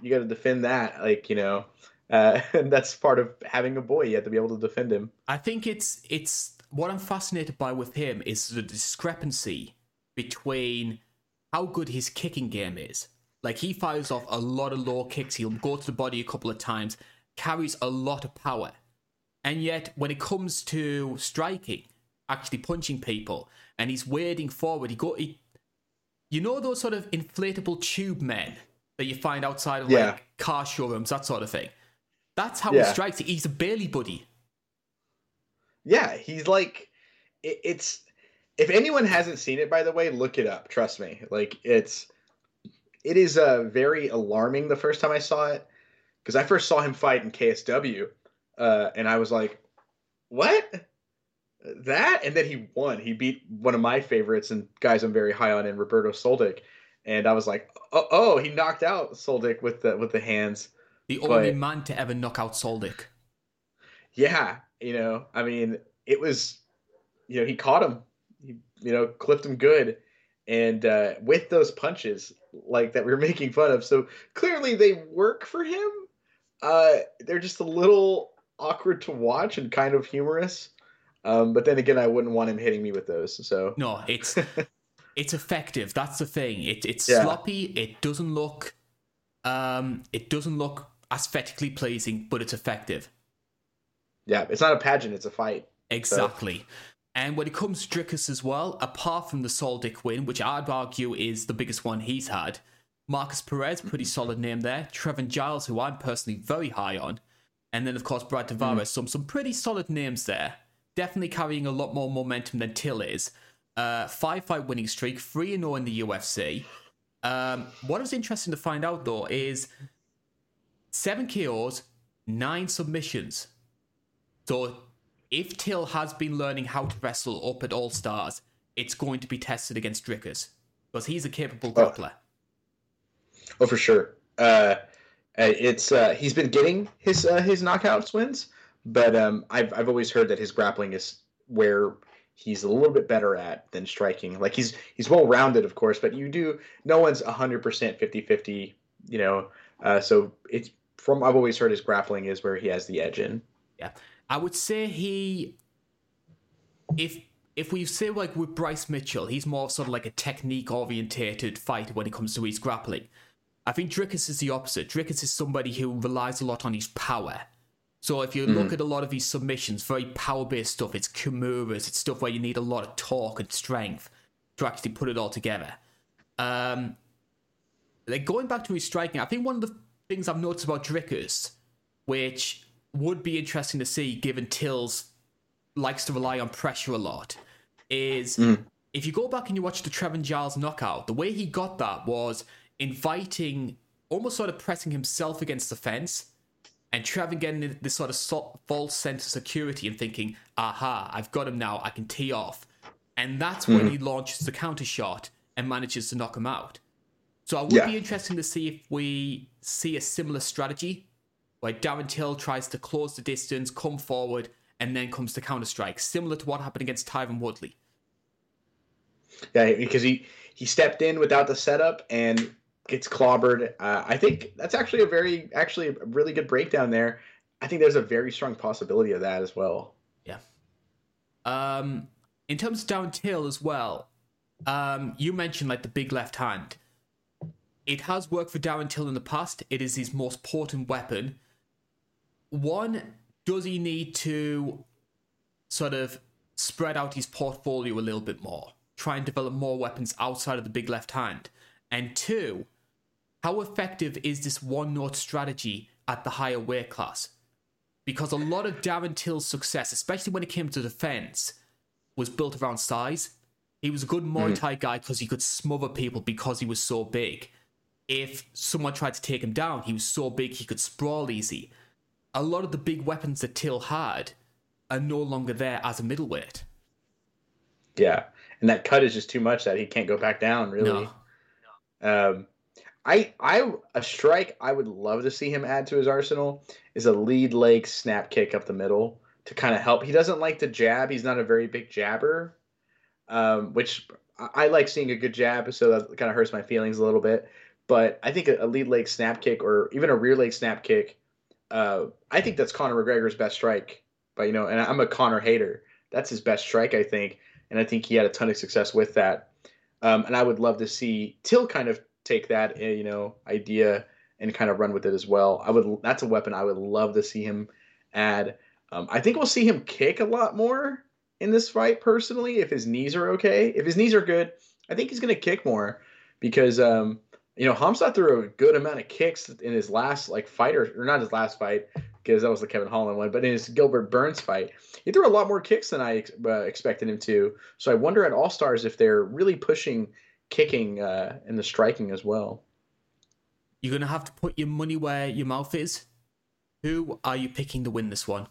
you gotta defend that like you know, uh, and that's part of having a boy. You have to be able to defend him. I think it's it's what I'm fascinated by with him is the discrepancy between how good his kicking game is. Like he fires off a lot of low kicks. He'll go to the body a couple of times, carries a lot of power, and yet when it comes to striking, actually punching people, and he's wading forward, he go he you know those sort of inflatable tube men that you find outside of yeah. like car showrooms, that sort of thing. That's how yeah. he strikes. He's a Bailey buddy. Yeah, he's like it, it's. If anyone hasn't seen it, by the way, look it up. Trust me, like it's it is uh, very alarming the first time I saw it because I first saw him fight in KSW, uh, and I was like, "What? That?" And then he won. He beat one of my favorites and guys I'm very high on in Roberto Soldic, and I was like, "Oh, oh he knocked out Soldic with the with the hands." The only man to ever knock out Soldic. Yeah, you know, I mean, it was, you know, he caught him, he, you know, clipped him good, and uh, with those punches like that we are making fun of, so clearly they work for him. Uh, they're just a little awkward to watch and kind of humorous. Um, but then again, I wouldn't want him hitting me with those. So no, it's it's effective. That's the thing. It, it's yeah. sloppy. It doesn't look um, it doesn't look aesthetically pleasing, but it's effective. Yeah, it's not a pageant; it's a fight. Exactly. So. And when it comes to Dricus as well, apart from the Soldic win, which I'd argue is the biggest one he's had, Markus Perez, pretty solid name there. Trevin Giles, who I'm personally very high on. And then, of course, Brad Tavares, mm. some, some pretty solid names there. Definitely carrying a lot more momentum than Till is. Uh, five fight winning streak, 3 0 in the UFC. Um, what was interesting to find out, though, is seven KOs, nine submissions. So if Till has been learning how to wrestle up at All Stars, it's going to be tested against Dricus because he's a capable oh. grappler. Oh, for sure. Uh, uh, it's uh, he's been getting his uh, his knockouts wins, but um, I've I've always heard that his grappling is where he's a little bit better at than striking. Like he's he's well rounded, of course, but you do no one's 100% 50-50, you know. Uh, so it's from I've always heard his grappling is where he has the edge in. Yeah. I would say he if if we say like with Bryce Mitchell, he's more sort of like a technique orientated fighter when it comes to his grappling. I think Dricus is the opposite. Dricus is somebody who relies a lot on his power. So if you mm-hmm. look at a lot of his submissions, very power based stuff, it's Kimuras, it's stuff where you need a lot of torque and strength to actually put it all together. Um, like going back to his striking, I think one of the things I've noticed about Dricus, which would be interesting to see given Tills likes to rely on pressure a lot, is mm. if you go back and you watch the Trevin Giles knockout, the way he got that was inviting, almost sort of pressing himself against the fence and Trevor getting this sort of false sense of security and thinking, aha, I've got him now, I can tee off. And that's mm-hmm. when he launches the counter shot and manages to knock him out. So I would yeah. be interested to see if we see a similar strategy where Darren Till tries to close the distance, come forward, and then comes to counter strike, similar to what happened against Tyron Woodley. Yeah, because he he stepped in without the setup and gets clobbered. Uh, I think that's actually a very, actually a really good breakdown there. I think there's a very strong possibility of that as well. Yeah. Um, in terms of Darren Till as well, um, you mentioned like the big left hand. It has worked for Darren Till in the past. It is his most potent weapon. One, does he need to sort of spread out his portfolio a little bit more? Try and develop more weapons outside of the big left hand? And two, how effective is this one note strategy at the higher weight class? Because a lot of Darren Till's success, especially when it came to defense, was built around size. He was a good Muay mm. Thai guy because he could smother people because he was so big. If someone tried to take him down, he was so big he could sprawl easy. A lot of the big weapons that Till had are no longer there as a middleweight. Yeah, and that cut is just too much that he can't go back down. Really. No. Um, I I a strike I would love to see him add to his arsenal is a lead leg snap kick up the middle to kind of help. He doesn't like to jab. He's not a very big jabber, um, which I, like seeing a good jab, so that kind of hurts my feelings a little bit. But I think a, a lead leg snap kick or even a rear leg snap kick, uh, I think that's Conor McGregor's best strike. But you know, and I'm a Conor hater. That's his best strike, I think, and I think he had a ton of success with that. Um, and I would love to see Till kind of take that eh, you know idea and kind of run with it as well. I would that's a weapon I would love to see him add. Um, I think we'll see him kick a lot more in this fight personally if his knees are okay. If his knees are good, I think he's going to kick more because um, you know Hamzat threw a good amount of kicks in his last like fight or, or not his last fight because that was the Kevin Holland one, but in his Gilbert Burns fight, he threw a lot more kicks than I uh, expected him to. So I wonder at All Stars if they're really pushing kicking uh, and the striking as well. You're gonna have to put your money where your mouth is Who are you picking to win this one?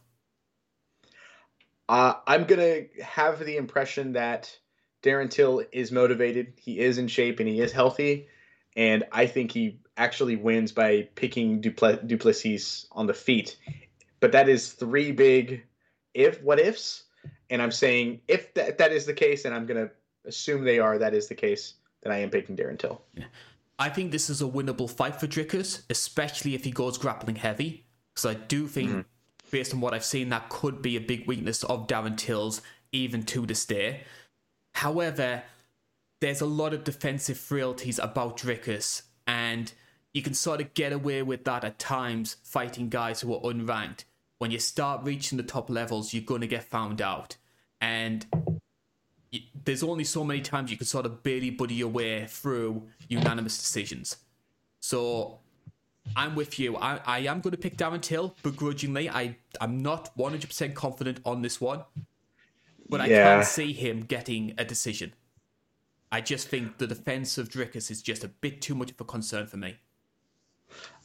Uh, I'm gonna have the impression that Darren Till is motivated. He is in shape and he is healthy, and I think he actually wins by picking Dupl- Duplessis on the feet. But that is three big if what ifs, and I'm saying if that that is the case, and I'm gonna assume they are. That is the case. Then I am picking Darren Till. Yeah. I think this is a winnable fight for Dricus, especially if he goes grappling heavy. Because I do think, mm-hmm. based on what I've seen, that could be a big weakness of Darren Till's even to this day. However, there's a lot of defensive frailties about Dricus, and you can sort of get away with that at times fighting guys who are unranked. When you start reaching the top levels, you're going to get found out. And there's only so many times you can sort of barely buddy your way through unanimous decisions. So I'm with you. I, I am going to pick Darren Till begrudgingly. I, I'm not 100% confident on this one, but yeah. I can see him getting a decision. I just think the defense of Dricus is just a bit too much of a concern for me.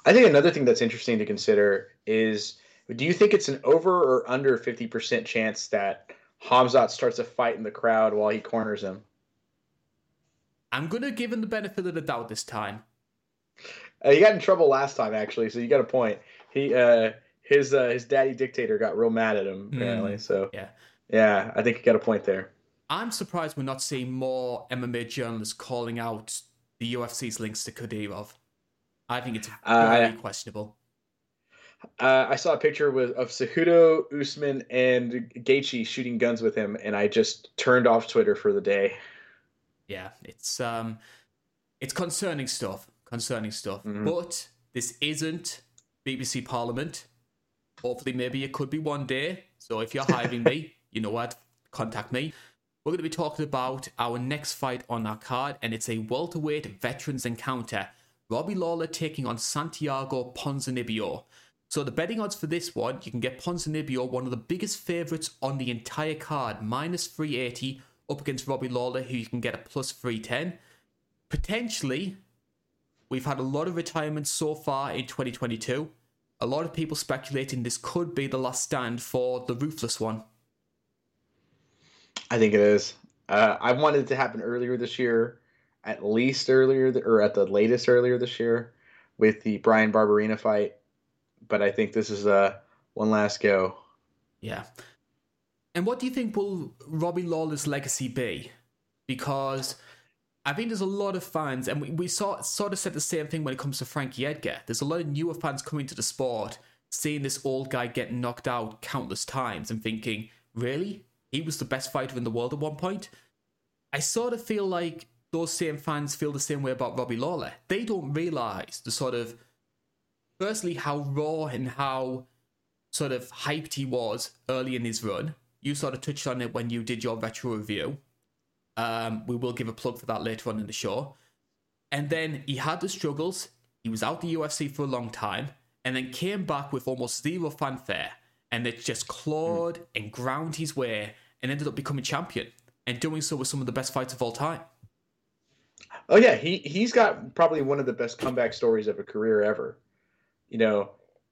I think another thing that's interesting to consider is do you think it's an over or under 50% chance that Hamzat starts a fight in the crowd while he corners him. I'm gonna give him the benefit of the doubt this time. Uh, he got in trouble last time, actually, so you got a point. He uh, his uh, his daddy dictator got real mad at him apparently. Mm, so yeah, yeah, I think you got a point there. I'm surprised we're not seeing more MMA journalists calling out the UFC's links to Kadyrov. I think it's uh, very uh, questionable. Uh, I saw a picture with of Cejudo, Usman, and Gaethje shooting guns with him, and I just turned off Twitter for the day. Yeah, it's um, it's concerning stuff. Concerning stuff. Mm-hmm. But this isn't BBC Parliament. Hopefully, maybe it could be one day. So if you're hiring me, you know what? Contact me. We're going to be talking about our next fight on our card, and it's a welterweight veterans encounter. Robbie Lawler taking on Santiago Ponzinibbio. So the betting odds for this one, you can get Ponzinibbio, one of the biggest favourites on the entire card, minus 380 up against Robbie Lawler, who you can get a plus 310. Potentially, we've had a lot of retirements so far in 2022. A lot of people speculating this could be the last stand for the Ruthless one. I think it is. Uh, I wanted it to happen earlier this year, at least earlier, th- or at the latest earlier this year, with the Bryan Barberena fight but I think this is a one last go. Yeah. And what do you think will Robbie Lawler's legacy be? Because I think there's a lot of fans, and we, we saw, sort of said the same thing when it comes to Frankie Edgar. There's a lot of newer fans coming to the sport, seeing this old guy get knocked out countless times and thinking, really? He was the best fighter in the world at one point? I sort of feel like those same fans feel the same way about Robbie Lawler. They don't realize the sort of firstly how raw and how sort of hyped he was early in his run. You sort of touched on it when you did your retro review. Um, we will give a plug for that later on in the show. And then he had the struggles. He was out the UFC for a long time, and then came back with almost zero fanfare, and it just clawed mm. and ground his way, and ended up becoming champion, and doing so with some of the best fights of all time. Oh yeah, he he's got probably one of the best comeback stories of a career ever you know,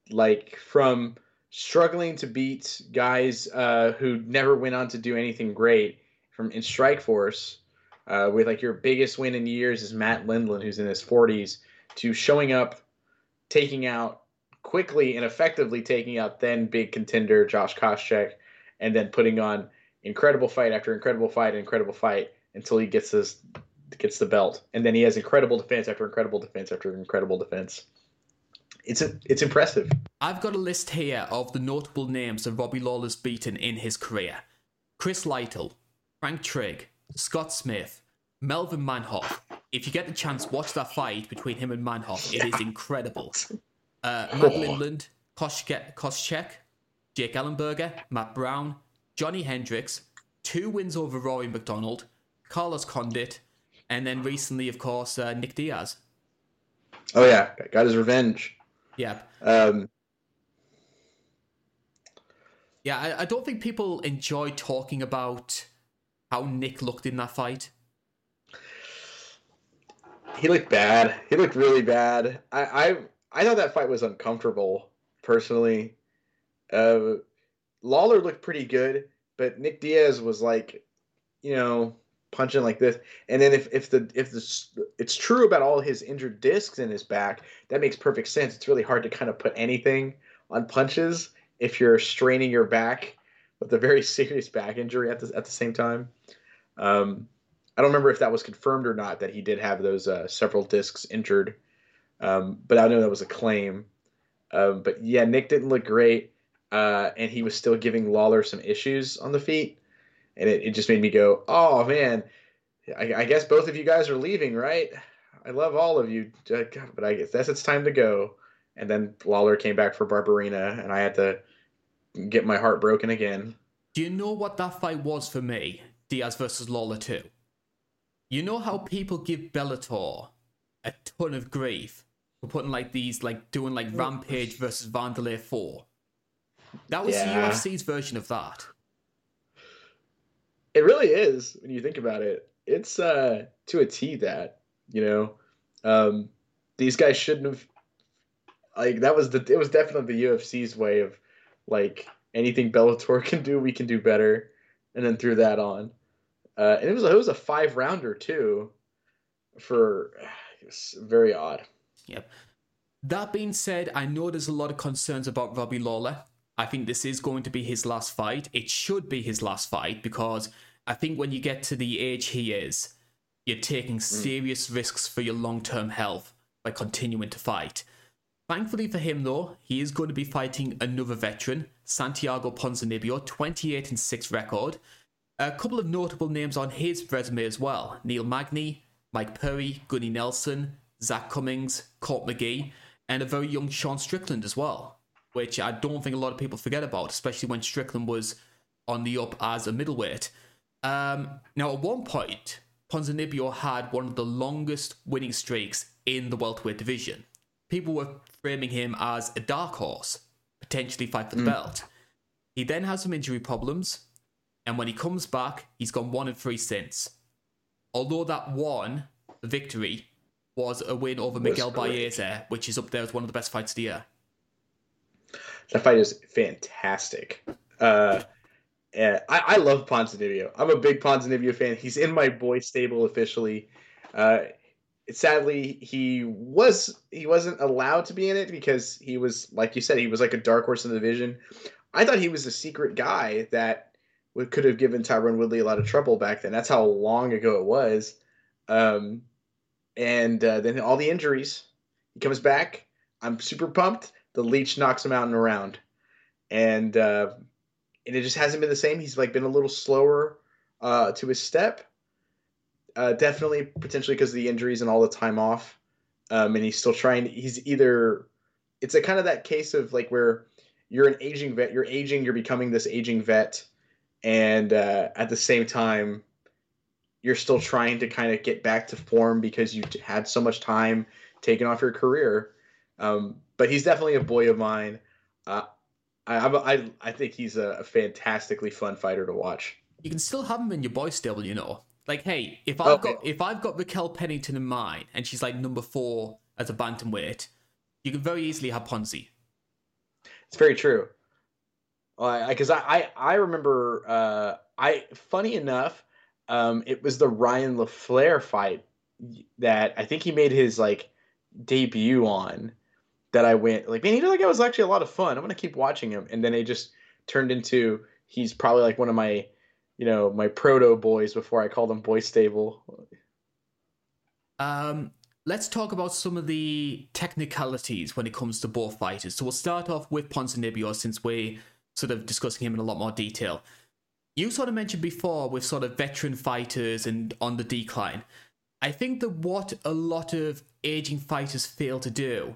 like from struggling to beat guys uh, who never went on to do anything great from in Strikeforce, uh, with like your biggest win in years is Matt Lindland, who's in his 40s, to showing up, taking out quickly and effectively taking out then big contender Josh Koscheck, and then putting on incredible fight after incredible fight, incredible fight until he gets this gets the belt, and then he has incredible defense after incredible defense after incredible defense it's a, it's impressive. I've got a list here of the notable names that Robbie Lawler's beaten in his career: Chris Lytle, Frank Trigg, Scott Smith, Melvin Manhoef. If you get the chance, watch that fight between him and Manhoef. It is incredible. Uh, Matt. Lindland, Koscheck, Jake Ellenberger, Matt Brown, Johnny Hendricks, two wins over Rory MacDonald, Carlos Condit, and then recently, of course, uh, Nick Diaz. Oh yeah, got his revenge. Yeah. Um, yeah, I, I don't think people enjoy talking about how Nick looked in that fight. He looked bad. He looked really bad. I, I I thought that fight was uncomfortable personally. Uh, Lawler looked pretty good, but Nick Diaz was like, you know, punching like this. And then if if the if the it's true about all his injured discs in his back, that makes perfect sense. It's really hard to kind of put anything on punches if you're straining your back with a very serious back injury at the at the same time. Um, I don't remember if that was confirmed or not that he did have those uh, several discs injured, um, but I know that was a claim. Um, but yeah, Nick didn't look great, uh, and he was still giving Lawler some issues on the feet, and it, it just made me go, "Oh man, I, I guess both of you guys are leaving, right? I love all of you, but I guess it's time to go." And then Lawler came back for Barberena, and I had to get my heart broken again. Do you know what that fight was for me? Diaz versus Lawler 2. You know how people give Bellator a ton of grief for putting like these, like doing like Rampage versus Wanderlei 4? That was yeah. UFC's version of that. It really is when you think about it. It's uh to a T that, you know. Um these guys shouldn't have like that was the it was definitely the UFC's way of like anything Bellator can do, we can do better, and then threw that on. Uh, and it was a, it was a five rounder too, for very odd. Yep. That being said, I know there's a lot of concerns about Robbie Lawler. I think this is going to be his last fight. It should be his last fight because I think when you get to the age he is, you're taking mm. serious mm. risks for your long term health by continuing to fight. Thankfully for him, though, he is going to be fighting another veteran, Santiago Ponzinibbio, 28 and 6 record. A couple of notable names on his resume as well Neil Magny, Mike Perry, Gunnar Nelson, Zak Cummings, Court McGee, and a very young Sean Strickland as well, which I don't think a lot of people forget about, especially when Strickland was on the up as a middleweight. Um, now, at one point, Ponzinibbio had one of the longest winning streaks in the welterweight division people were framing him as a dark horse, potentially fight for the mm. belt. He then has some injury problems, and when he comes back, he's gone one and three since. Although that one victory was a win over Miguel Baeza, which is up there as one of the best fights of the year. That fight is fantastic. Uh, I, I love Ponzinibbio. I'm a big Ponzinibbio fan. He's in my boy stable officially. Uh, sadly he was he wasn't allowed to be in it because he was like you said he was like a dark horse in the division. I thought he was a secret guy that would, could have given Tyron Woodley a lot of trouble back then. That's how long ago it was. Um, and uh, then all the injuries. He comes back. I'm super pumped. The leech knocks him out in a round, and uh, and it just hasn't been the same. He's like been a little slower uh, to his step uh, definitely potentially because of the injuries and all the time off. Um, and he's still trying. He's either it's a kind of that case of like where you're an aging vet, you're aging, you're becoming this aging vet, and uh, at the same time, you're still trying to kind of get back to form because you had so much time taken off your career. Um, but he's definitely a boy of mine. Uh, I, I I think he's a, a fantastically fun fighter to watch. You can still have him in your boy stable, you know. Like, hey, if I've okay. got if I've got Raquel Pennington in mine, and she's like number four as a bantamweight, you can very easily have Ponzi. It's very true. Because I, I, I remember uh, I funny enough, um, it was the Ryan LaFlare fight that I think he made his like debut on. That I went like, man, you know, like was actually a lot of fun. I'm gonna keep watching him, and then it just turned into he's probably like one of my you know my proto boys before I call them boy stable. Um, let's talk about some of the technicalities when it comes to both fighters. So we'll start off with Ponzinibbio since we're sort of discussing him in a lot more detail. You sort of mentioned before with sort of veteran fighters and on the decline. I think that what a lot of aging fighters fail to do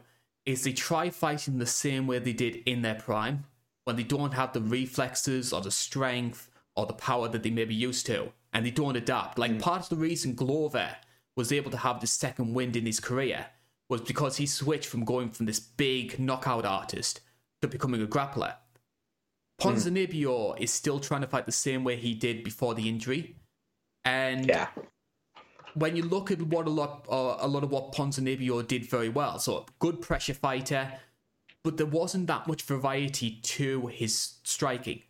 is they try fighting the same way they did in their prime when they don't have the reflexes or the strength or the power that they may be used to, and they don't adapt. Like mm. part of the reason Glover was able to have the second wind in his career was because he switched from going from this big knockout artist to becoming a grappler. Ponzinibbio mm. is still trying to fight the same way he did before the injury, and yeah. When you look at what a lot, uh, a lot of what Ponzinibbio did very well, so good pressure fighter, but there wasn't that much variety to his striking.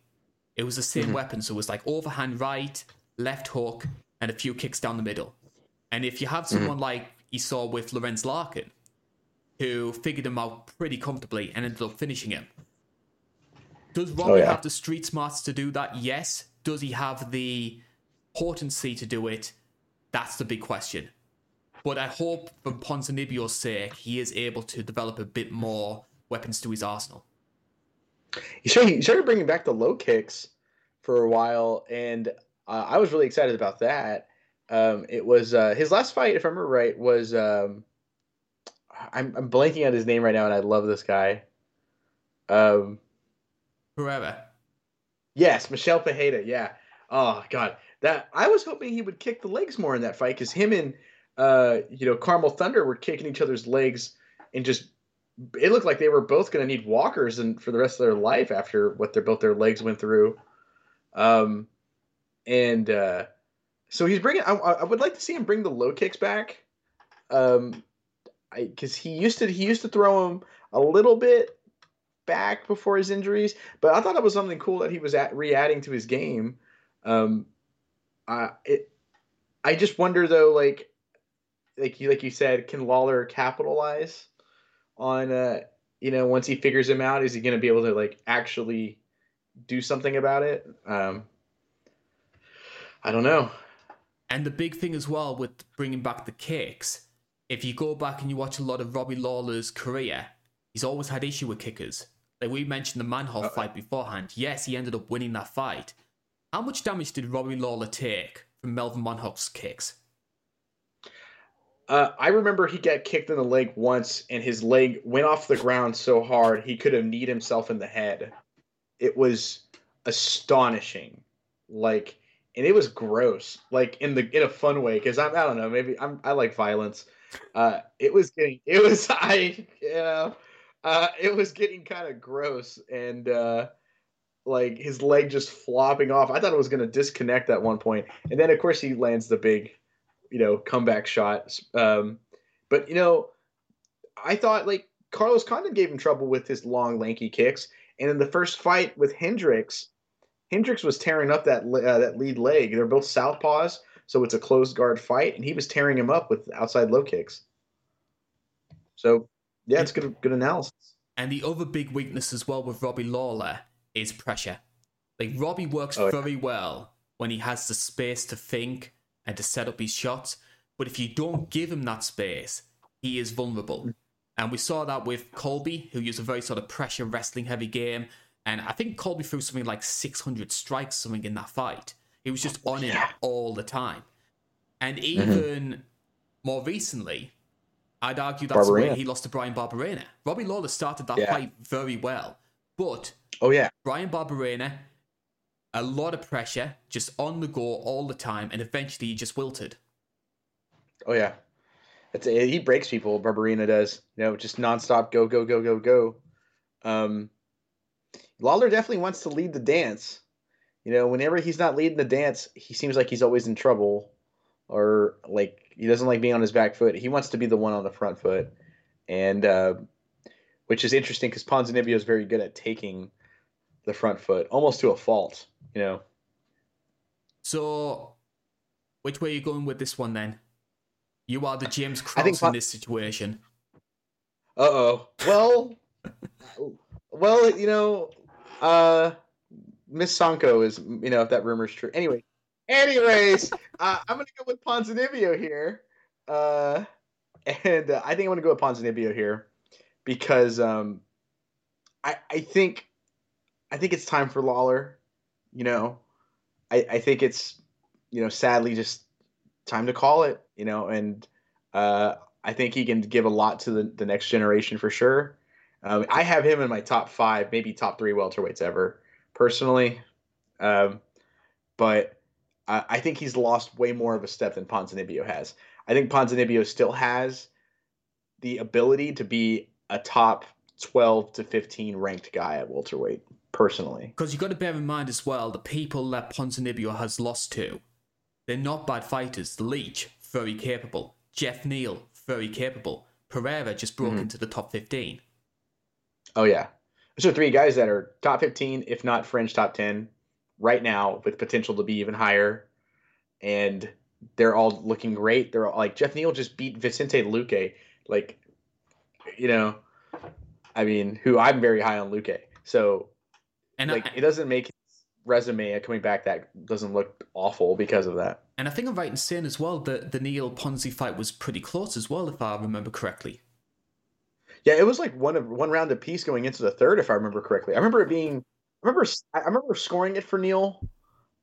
It was the same mm-hmm. weapon, so it was like overhand right, left hook, and a few kicks down the middle. And if you have mm-hmm. someone mm-hmm. like you saw with Lorenz Larkin, who figured him out pretty comfortably and ended up finishing him. Does Robbie oh, yeah. have the street smarts to do that? Yes. Does he have the potency to do it? That's the big question. But I hope, for Ponzinibbio's sake, he is able to develop a bit more weapons to his arsenal. He started, he started bringing back the low kicks for a while, and uh, I was really excited about that. Um, it was uh, his last fight, if I remember right, was um, I'm, I'm blanking on his name right now, and I love this guy. Um, Whoever. Yes, Michel Pereira. Yeah. Oh God, that I was hoping he would kick the legs more in that fight because him and uh, you know Carmel Thunder were kicking each other's legs and just it looked like they were both going to need walkers and for the rest of their life after what their both their legs went through. Um, and uh, so he's bringing. I, I would like to see him bring the low kicks back. Um, because he used to he used to throw him a little bit back before his injuries, but I thought it was something cool that he was at, re-adding to his game. Um, I it, I just wonder though, like like you like you said, can Lawler capitalize on uh you know once he figures him out, is he going to be able to like actually do something about it? Um, I don't know. And the big thing as well with bringing back the kicks if you go back and you watch a lot of Robbie Lawler's career, he's always had issue with kickers. Like we mentioned the Manhoef uh fight beforehand. Yes, he ended up winning that fight. How much damage did Robbie Lawler take from Melvin Manhoef's kicks? Uh, I remember he got kicked in the leg once, and his leg went off the ground so hard he could have kneed himself in the head. It was astonishing, like, and it was gross, like in the in a fun way. Because I'm I don't know, maybe I'm I like violence, uh, it was getting it was I know uh, it was getting kind of gross and uh, like his leg just flopping off. I thought it was going to disconnect at one point, and then of course he lands the big you know comeback shot. Um, but you know, I thought like Carlos Condit gave him trouble with his long lanky kicks, and in the first fight with Hendricks, Hendricks was tearing up that uh, that lead leg. They're both southpaws, so it's a closed guard fight, and he was tearing him up with outside low kicks. So yeah, it's good good analysis. And the other big weakness as well with Robbie Lawler is pressure. Like Robbie works oh, very well when he has the space to think and to set up his shots, but if you don't give him that space, he is vulnerable. And we saw that with Colby, who used a very sort of pressure wrestling heavy game. And I think Colby threw something like 600 strikes, something in that fight. He was just on it all the time. And mm-hmm. even mm-hmm. more recently, I'd argue that's where he lost to Bryan Barberena. Robbie Lawler started that yeah. fight very well. But oh yeah, Bryan Barberena, a lot of pressure, just on the go all the time, and eventually he just wilted. Oh yeah, it's he breaks people. Barberena does, you know, just nonstop go go go go go. Um, Lawler definitely wants to lead the dance, you know, whenever he's not leading the dance, he seems like he's always in trouble or like he doesn't like being on his back foot. He wants to be the one on the front foot. And uh, which is interesting because Ponzinibbio is very good at taking the front foot almost to a fault, you know. So, which way are you going with this one then? You are the James Krause Pon- in this situation. Uh oh. Well, well, you know, uh, Miss Sanko is, you know, if that rumor's true. Anyway, anyways, uh, I'm gonna go with Ponzinibbio here, uh, and uh, I think I'm gonna go with Ponzinibbio here because um, I I think I think it's time for Lawler. You know, I I think it's you know sadly just time to call it. You know, and uh, I think he can give a lot to the, the next generation for sure. Um, I have him in my top five, maybe top three welterweights ever personally. Um, but I, I, think he's lost way more of a step than Ponzinibbio has. I think Ponzinibbio still has the ability to be a top 12 to 15 ranked guy at welterweight, personally. Because you've got to bear in mind as well, the people that Ponzinibbio has lost to, they're not bad fighters. The Leech, very capable. Jeff Neal, very capable. Pereira just broke mm-hmm. into the top 15. Oh yeah, are three guys that are top fifteen, if not fringe top ten, right now with potential to be even higher, and they're all looking great. They're all, like Jeff Neal just beat Vicente Luque, like you know, I mean, who I'm very high on Luque. So, and like, I, it doesn't make his resume coming back that doesn't look awful because of that. And I think I'm right in saying as well that the Neil Ponzi fight was pretty close as well, if I remember correctly. Yeah, it was like one of one round apiece going into the third, if I remember correctly. I remember it being, I remember, I remember scoring it for Neil.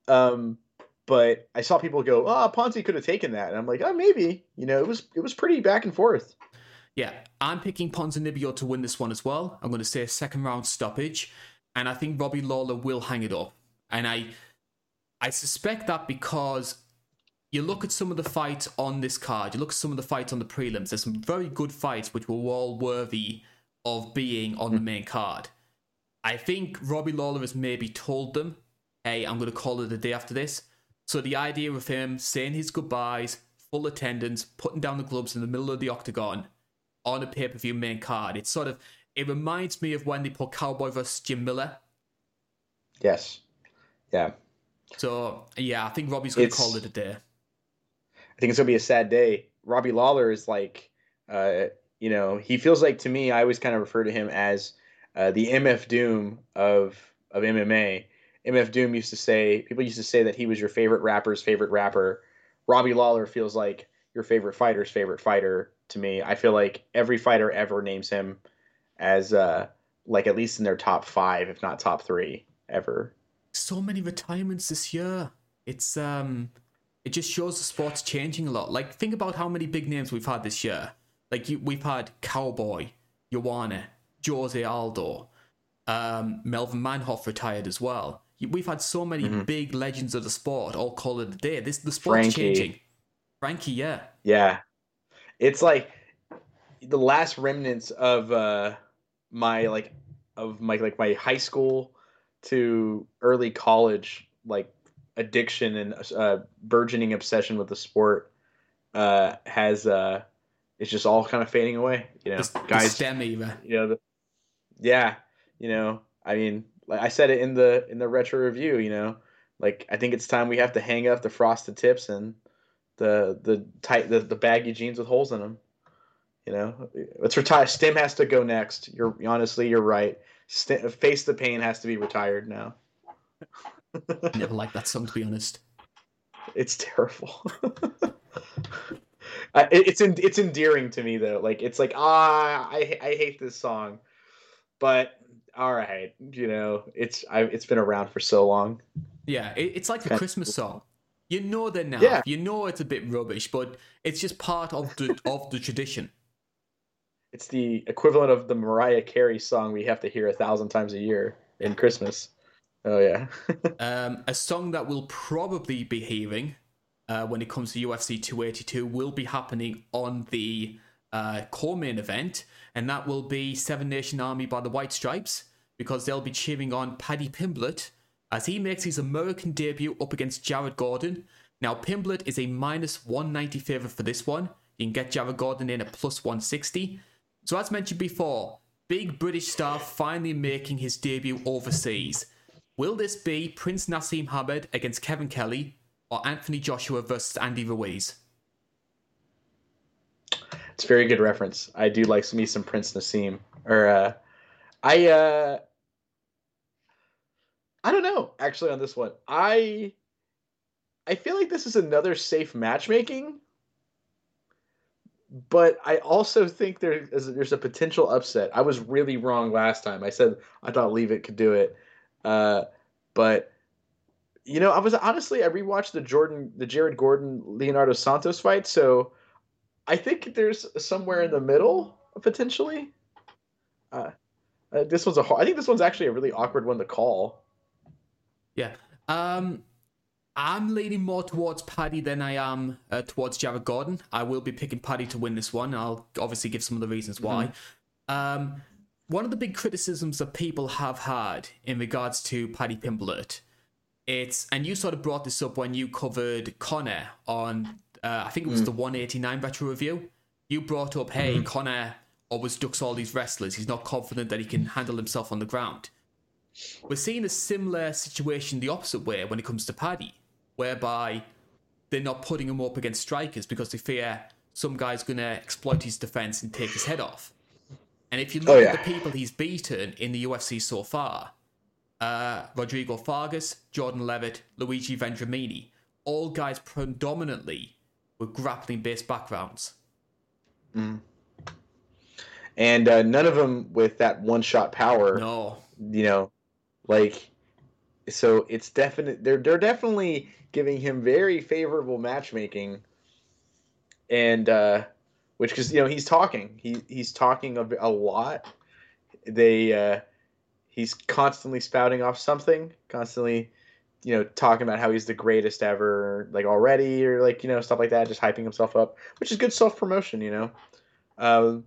um, but I saw people go, "Oh, Ponzi could have taken that," and I'm like, "Oh, maybe." You know, it was it was pretty back and forth. Yeah, I'm picking Ponzinibbio to win this one as well. I'm going to say a second round stoppage, and I think Robbie Lawler will hang it up. And I, I suspect that because you look at some of the fights on this card, you look at some of the fights on the prelims. There's some very good fights which were all worthy of being on the hmm. main card. I think Robbie Lawler has maybe told them, "Hey, I'm going to call it a day after this." So the idea of him saying his goodbyes, full attendance, putting down the gloves in the middle of the octagon on a pay per view main card. It's sort of it reminds me of when they put Cowboy versus Jim Miller. Yes. Yeah. So yeah, I think Robbie's gonna call it a day. I think it's gonna be a sad day. Robbie Lawler is like, uh, you know, he feels like to me. I always kind of refer to him as uh, the MF Doom of of MMA. MF Doom used to say people used to say that he was your favorite rapper's favorite rapper. Robbie Lawler feels like your favorite fighter's favorite fighter to me. I feel like every fighter ever names him as uh like at least in their top five, if not top three, ever. So many retirements this year. It's um it just shows the sport's changing a lot. Like think about how many big names we've had this year. Like you, we've had Cowboy, Joanna, Jose Aldo, um, Melvin Manhoef retired as well. We've had so many mm-hmm. big legends of the sport all call it a day. This the sport's Frankie. changing. Frankie, yeah. Yeah it's like the last remnants of uh my like of my like my high school to early college like addiction and uh, burgeoning obsession with the sport uh has uh it's just all kind of fading away you know? The, guys the Stemm you know the, yeah you know i mean like i said it in the in the retro review you know? Like i think it's time we have to hang up the frosted tips and the the tight the, the baggy jeans with holes in them. You know, let's retire. Stemm has to go next. You're honestly, you're right. Stemm, Face the pain has to be retired now. Never liked that song to be honest. It's terrible. it's in, it's endearing to me though. Like it's like ah, I I hate this song, but all right, you know, it's I it's been around for so long. Yeah, it, it's like a Christmas song. You know they're not. Yeah. You know it's a bit rubbish, but it's just part of the of the tradition. It's the equivalent of the Mariah Carey song we have to hear a thousand times a year in Christmas. Oh yeah. um, a song that we'll probably be hearing uh, when it comes to UFC 282 will be happening on the uh, co-main event, and that will be Seven Nation Army by the White Stripes because they'll be cheering on Paddy Pimblett as he makes his American debut up against Jared Gordon. Now, Pimblett is a minus 190 favourite for this one. You can get Jared Gordon in at plus 160. So, as mentioned before, big British star finally making his debut overseas. Will this be Prince Naseem Hamed against Kevin Kelly or Anthony Joshua versus Andy Ruiz? It's a very good reference. I do like me some Prince Naseem. Or uh, I uh, I don't know actually on this one. I I feel like this is another safe matchmaking, but I also think there is there's a potential upset. I was really wrong last time. I said I thought Leavitt could do it, uh, but you know I was honestly I rewatched the Jordan the Jared Gordon Leonardo Santos fight, so I think there's somewhere in the middle potentially. Uh, uh, this one's a I think this one's actually a really awkward one to call. Yeah. Um, I'm leaning more towards Paddy than I am uh, towards Jared Gordon. I will be picking Paddy to win this one. I'll obviously give some of the reasons why. Mm-hmm. Um, one of the big criticisms that people have had in regards to Paddy Pimblett, it's and you sort of brought this up when you covered Conor on, uh, I think it was mm. the 189 retro review. You brought up, hey, mm-hmm. Conor always ducks all these wrestlers. He's not confident that he can handle himself on the ground. We're seeing a similar situation the opposite way when it comes to Paddy, whereby they're not putting him up against strikers because they fear some guy's going to exploit his defense and take his head off. And if you look Oh, yeah. at the people he's beaten in the UFC so far, uh, Rodrigo Vargas, Jordan Leavitt, Luigi Vendramini, all guys predominantly with grappling based backgrounds. and uh, none of them with that one shot power. No. You know, like so it's definite. They're they're definitely giving him very favorable matchmaking, and uh, which because you know he's talking. He he's talking a, a lot. They uh, he's constantly spouting off something, constantly. You know, talking about how he's the greatest ever, like already, or like you know stuff like that, just hyping himself up, which is good self promotion, you know. Um,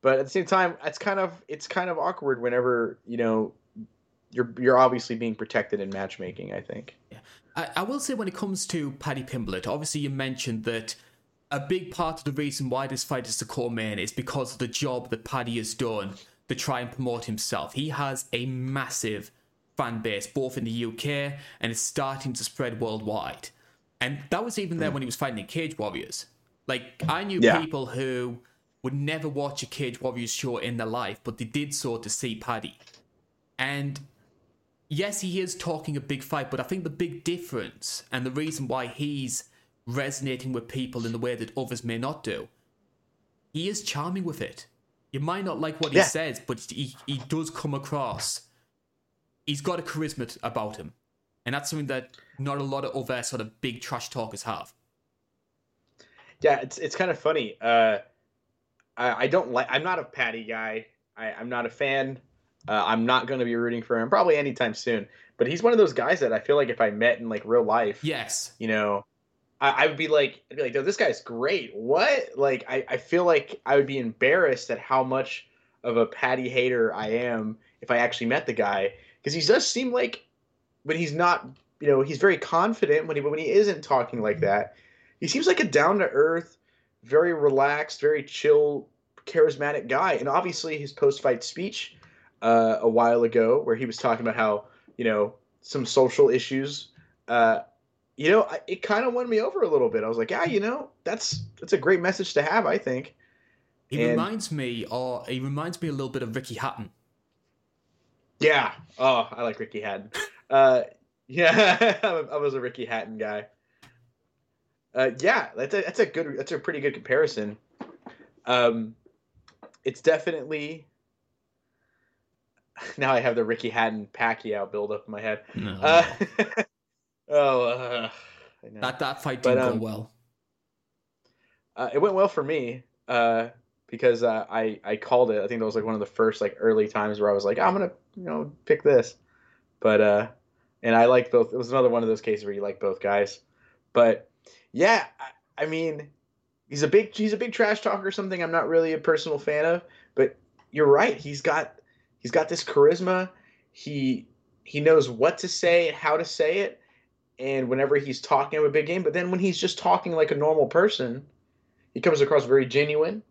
but at the same time, it's kind of it's kind of awkward whenever you know you're you're obviously being protected in matchmaking. I think. I, I will say when it comes to Paddy Pimblett, obviously you mentioned that a big part of the reason why this fight is the co-main is because of the job that Paddy has done to try and promote himself. He has a massive fan base, both in the UK and it's starting to spread worldwide. And that was even there hmm. when he was fighting in Cage Warriors. Like I knew Yeah. people who would never watch a Cage Warriors show in their life, but they did so to see Paddy. And yes, he is talking a big fight, but I think the big difference and the reason why he's resonating with people in the way that others may not do, he is charming with it. You might not like what he says, but he, he does come across. He's got a charisma about him. And that's something that not a lot of other sort of big trash talkers have. Yeah, it's it's kind of funny. Uh, I, I don't like. I'm not a Paddy guy. I, I'm not a fan. Uh, I'm not going to be rooting for him probably anytime soon. But he's one of those guys that I feel like if I met in like real life, Yes. you know, I, I would be like, I'd be like, "Yo, this guy's great. What? Like, I, I feel like I would be embarrassed at how much of a Paddy hater I am if I actually met the guy because he does seem like, when he's not, you know, he's very confident when he when he isn't talking like that. He seems like a down to earth, very relaxed, very chill, charismatic guy. And obviously, his post fight speech uh, a while ago, where he was talking about how you know some social issues. Uh, you know, I- it kind of won me over a little bit. I was like, yeah, you know, that's that's a great message to have. I think. He And- reminds me, or he reminds me a little bit of Ricky Hatton. Yeah. Oh, I like Ricky Hatton. Uh, yeah, I was a Ricky Hatton guy. Uh, yeah, that's a that's a good that's a pretty good comparison. Um, it's definitely. Now I have the Ricky Hatton Pacquiao build up in my head. No. Uh, oh, uh, I know. that, that fight didn't um, go well. Uh, it went well for me uh, because uh, I I called it. I think that was like one of the first like early times where I was like, I'm gonna you know pick this, but uh, and I like both. It was another one of those cases where you like both guys, but yeah, I, I mean, he's a big he's a big trash talker. Something I'm not really a personal fan of, but you're right. He's got he's got this charisma. He he knows what to say, and how to say it, and whenever he's talking of a big game. But then when he's just talking like a normal person he comes across very genuine.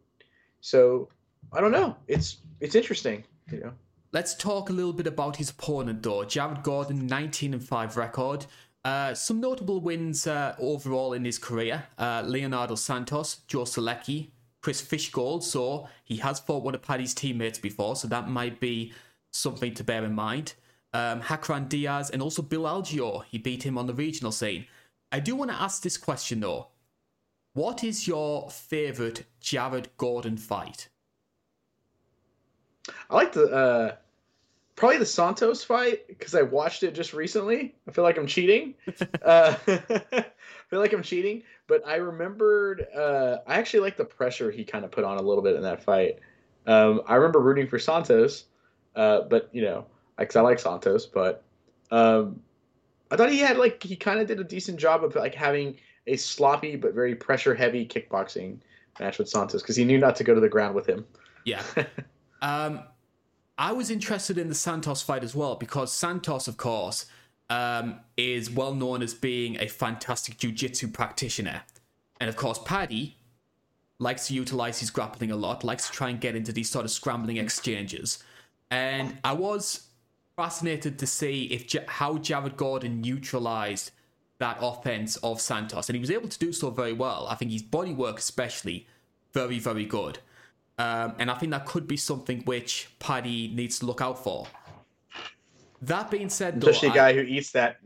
So I don't know. It's it's interesting, you know. Let's talk a little bit about his opponent, though. Jared Gordon, 19 and 5 record. Uh, some notable wins uh, overall in his career. Uh, Leonardo Santos, Joe Solecki, Chris Fishgold. So he has fought one of Paddy's teammates before, so that might be something to bear in mind. Um, Hacran Dias and also Bill Algeo. He beat him on the regional scene. I do want to ask this question, though. What is your favourite Jared Gordon fight? I like the uh probably the Santos fight because I watched it just recently. I feel like I'm cheating. uh, I feel like I'm cheating, but I remembered. Uh, I actually like the pressure he kind of put on a little bit in that fight. Um, I remember rooting for Santos, uh, but you know, because I like Santos, but um, I thought he had like he kind of did a decent job of like having a sloppy but very pressure heavy kickboxing match with Santos because he knew not to go to the ground with him. Yeah. um, I was interested in the Santos fight as well because Santos, of course, um, is well known as being a fantastic jiu-jitsu practitioner, and of course, Paddy likes to utilize his grappling a lot, likes to try and get into these sort of scrambling exchanges. And I was fascinated to see if how Jared Gordon neutralized that offense of Santos, and he was able to do so very well. I think his body work, especially, very very good. Um, and I think that could be something which Paddy needs to look out for. That being said, though, especially a guy I, who eats that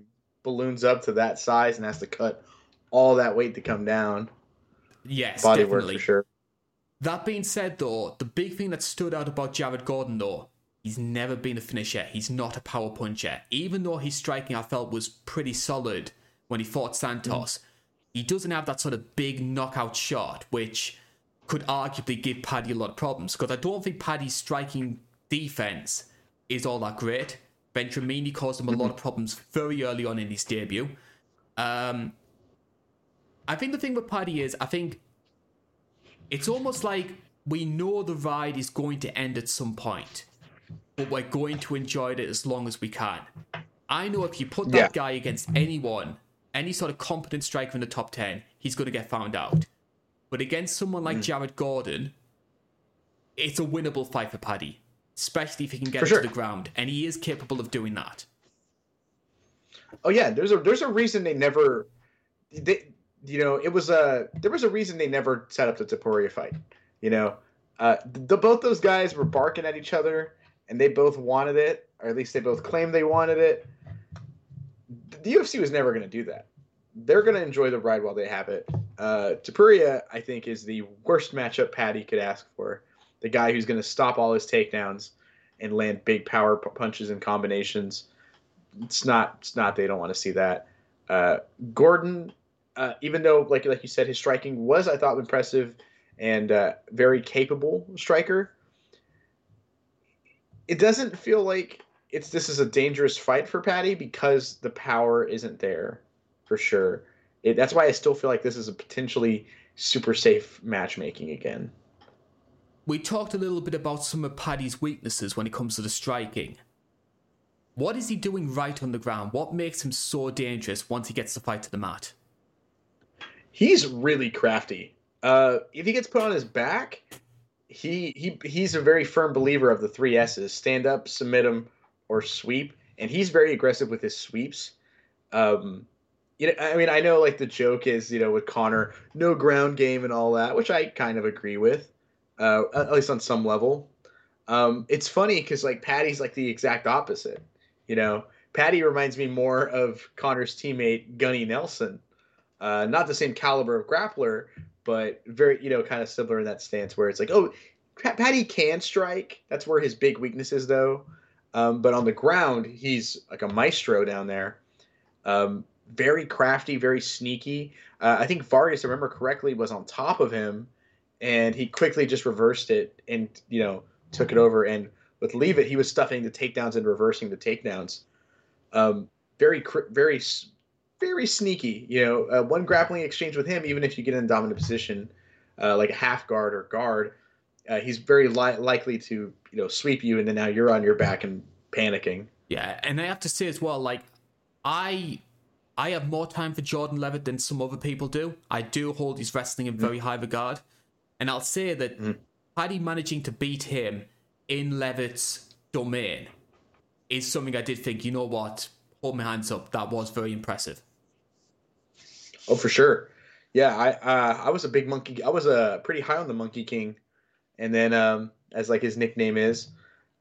balloons up to that size and has to cut all that weight to come down. Yes, body definitely. work for sure. That being said, though, the big thing that stood out about Jared Gordon, though, he's never been a finisher. He's not a power puncher. Even though his striking, I felt, was pretty solid when he fought Santos, mm. he doesn't have that sort of big knockout shot, which could arguably give Paddy a lot of problems. Because I don't think Paddy's striking defense is all that great. Venturini caused him a lot of mm-hmm. problems very early on in his debut. Um, I think the thing with Paddy is, I think it's almost like we know the ride is going to end at some point, but we're going to enjoy it as long as we can. I know if you put that yeah. guy against anyone, any sort of competent striker in the top 10, he's going to get found out. But against someone like mm. Jared Gordon, it's a winnable fight for Paddy, especially if he can get to the ground, and he is capable of doing that. Oh yeah, there's a there's a reason they never they you know, it was a there was a reason they never set up the Topuria fight. You know, uh, the, both those guys were barking at each other, and they both wanted it, or at least they both claimed they wanted it. The UFC was never going to do that. They're going to enjoy the ride while they have it. Uh, Topuria, I think, is the worst matchup Paddy could ask for. The guy who's going to stop all his takedowns and land big power punches and combinations. It's not. It's not. They don't want to see that. Uh, Gordon uh, even though, like like you said, his striking was I thought impressive and uh, very capable striker. It doesn't feel like it's this is a dangerous fight for Paddy because the power isn't there, for sure. It, that's why I still feel like this is a potentially super safe matchmaking again. We talked a little bit about some of Paddy's weaknesses when it comes to the striking. What is he doing right on the ground? What makes him so dangerous once he gets the fight to the mat? he's really crafty. Uh, if he gets put on his back, he he he's a very firm believer of the three S's: stand up, submit him, or sweep. And he's very aggressive with his sweeps. Um, you know, I mean, I know like the joke is, you know, with Conor, no ground game and all that, which I kind of agree with, uh, at least on some level. Um, it's funny because like Paddy's like the exact opposite. You know, Paddy reminds me more of Conor's teammate Gunnar Nelson, uh, not the same caliber of grappler, but very, you know, kind of similar in that stance where it's like, oh, Paddy can strike. That's where his big weakness is, though. Um, but on the ground, he's like a maestro down there. Um, very crafty, very sneaky. Uh, I think Vargas, I remember correctly, was on top of him, and he quickly just reversed it and you know took it over. And with Leavitt, he was stuffing the takedowns and reversing the takedowns. Um, very, very very sneaky. You know, uh, one grappling exchange with him, even if you get in a dominant position, uh, like a half guard or guard, uh, he's very li- likely to you know sweep you, and then now you're on your back and panicking. Yeah, and I have to say as well, like I. I have more time for Jordan Leavitt than some other people do. I do hold his wrestling in mm. very high regard. And I'll say that mm. Paddy managing to beat him in Leavitt's domain is something I did think, you know what, hold my hands up, that was very impressive. Oh, for sure. Yeah, I uh, I was a big monkey. I was a uh, pretty high on the Monkey King, and then um, as like his nickname is,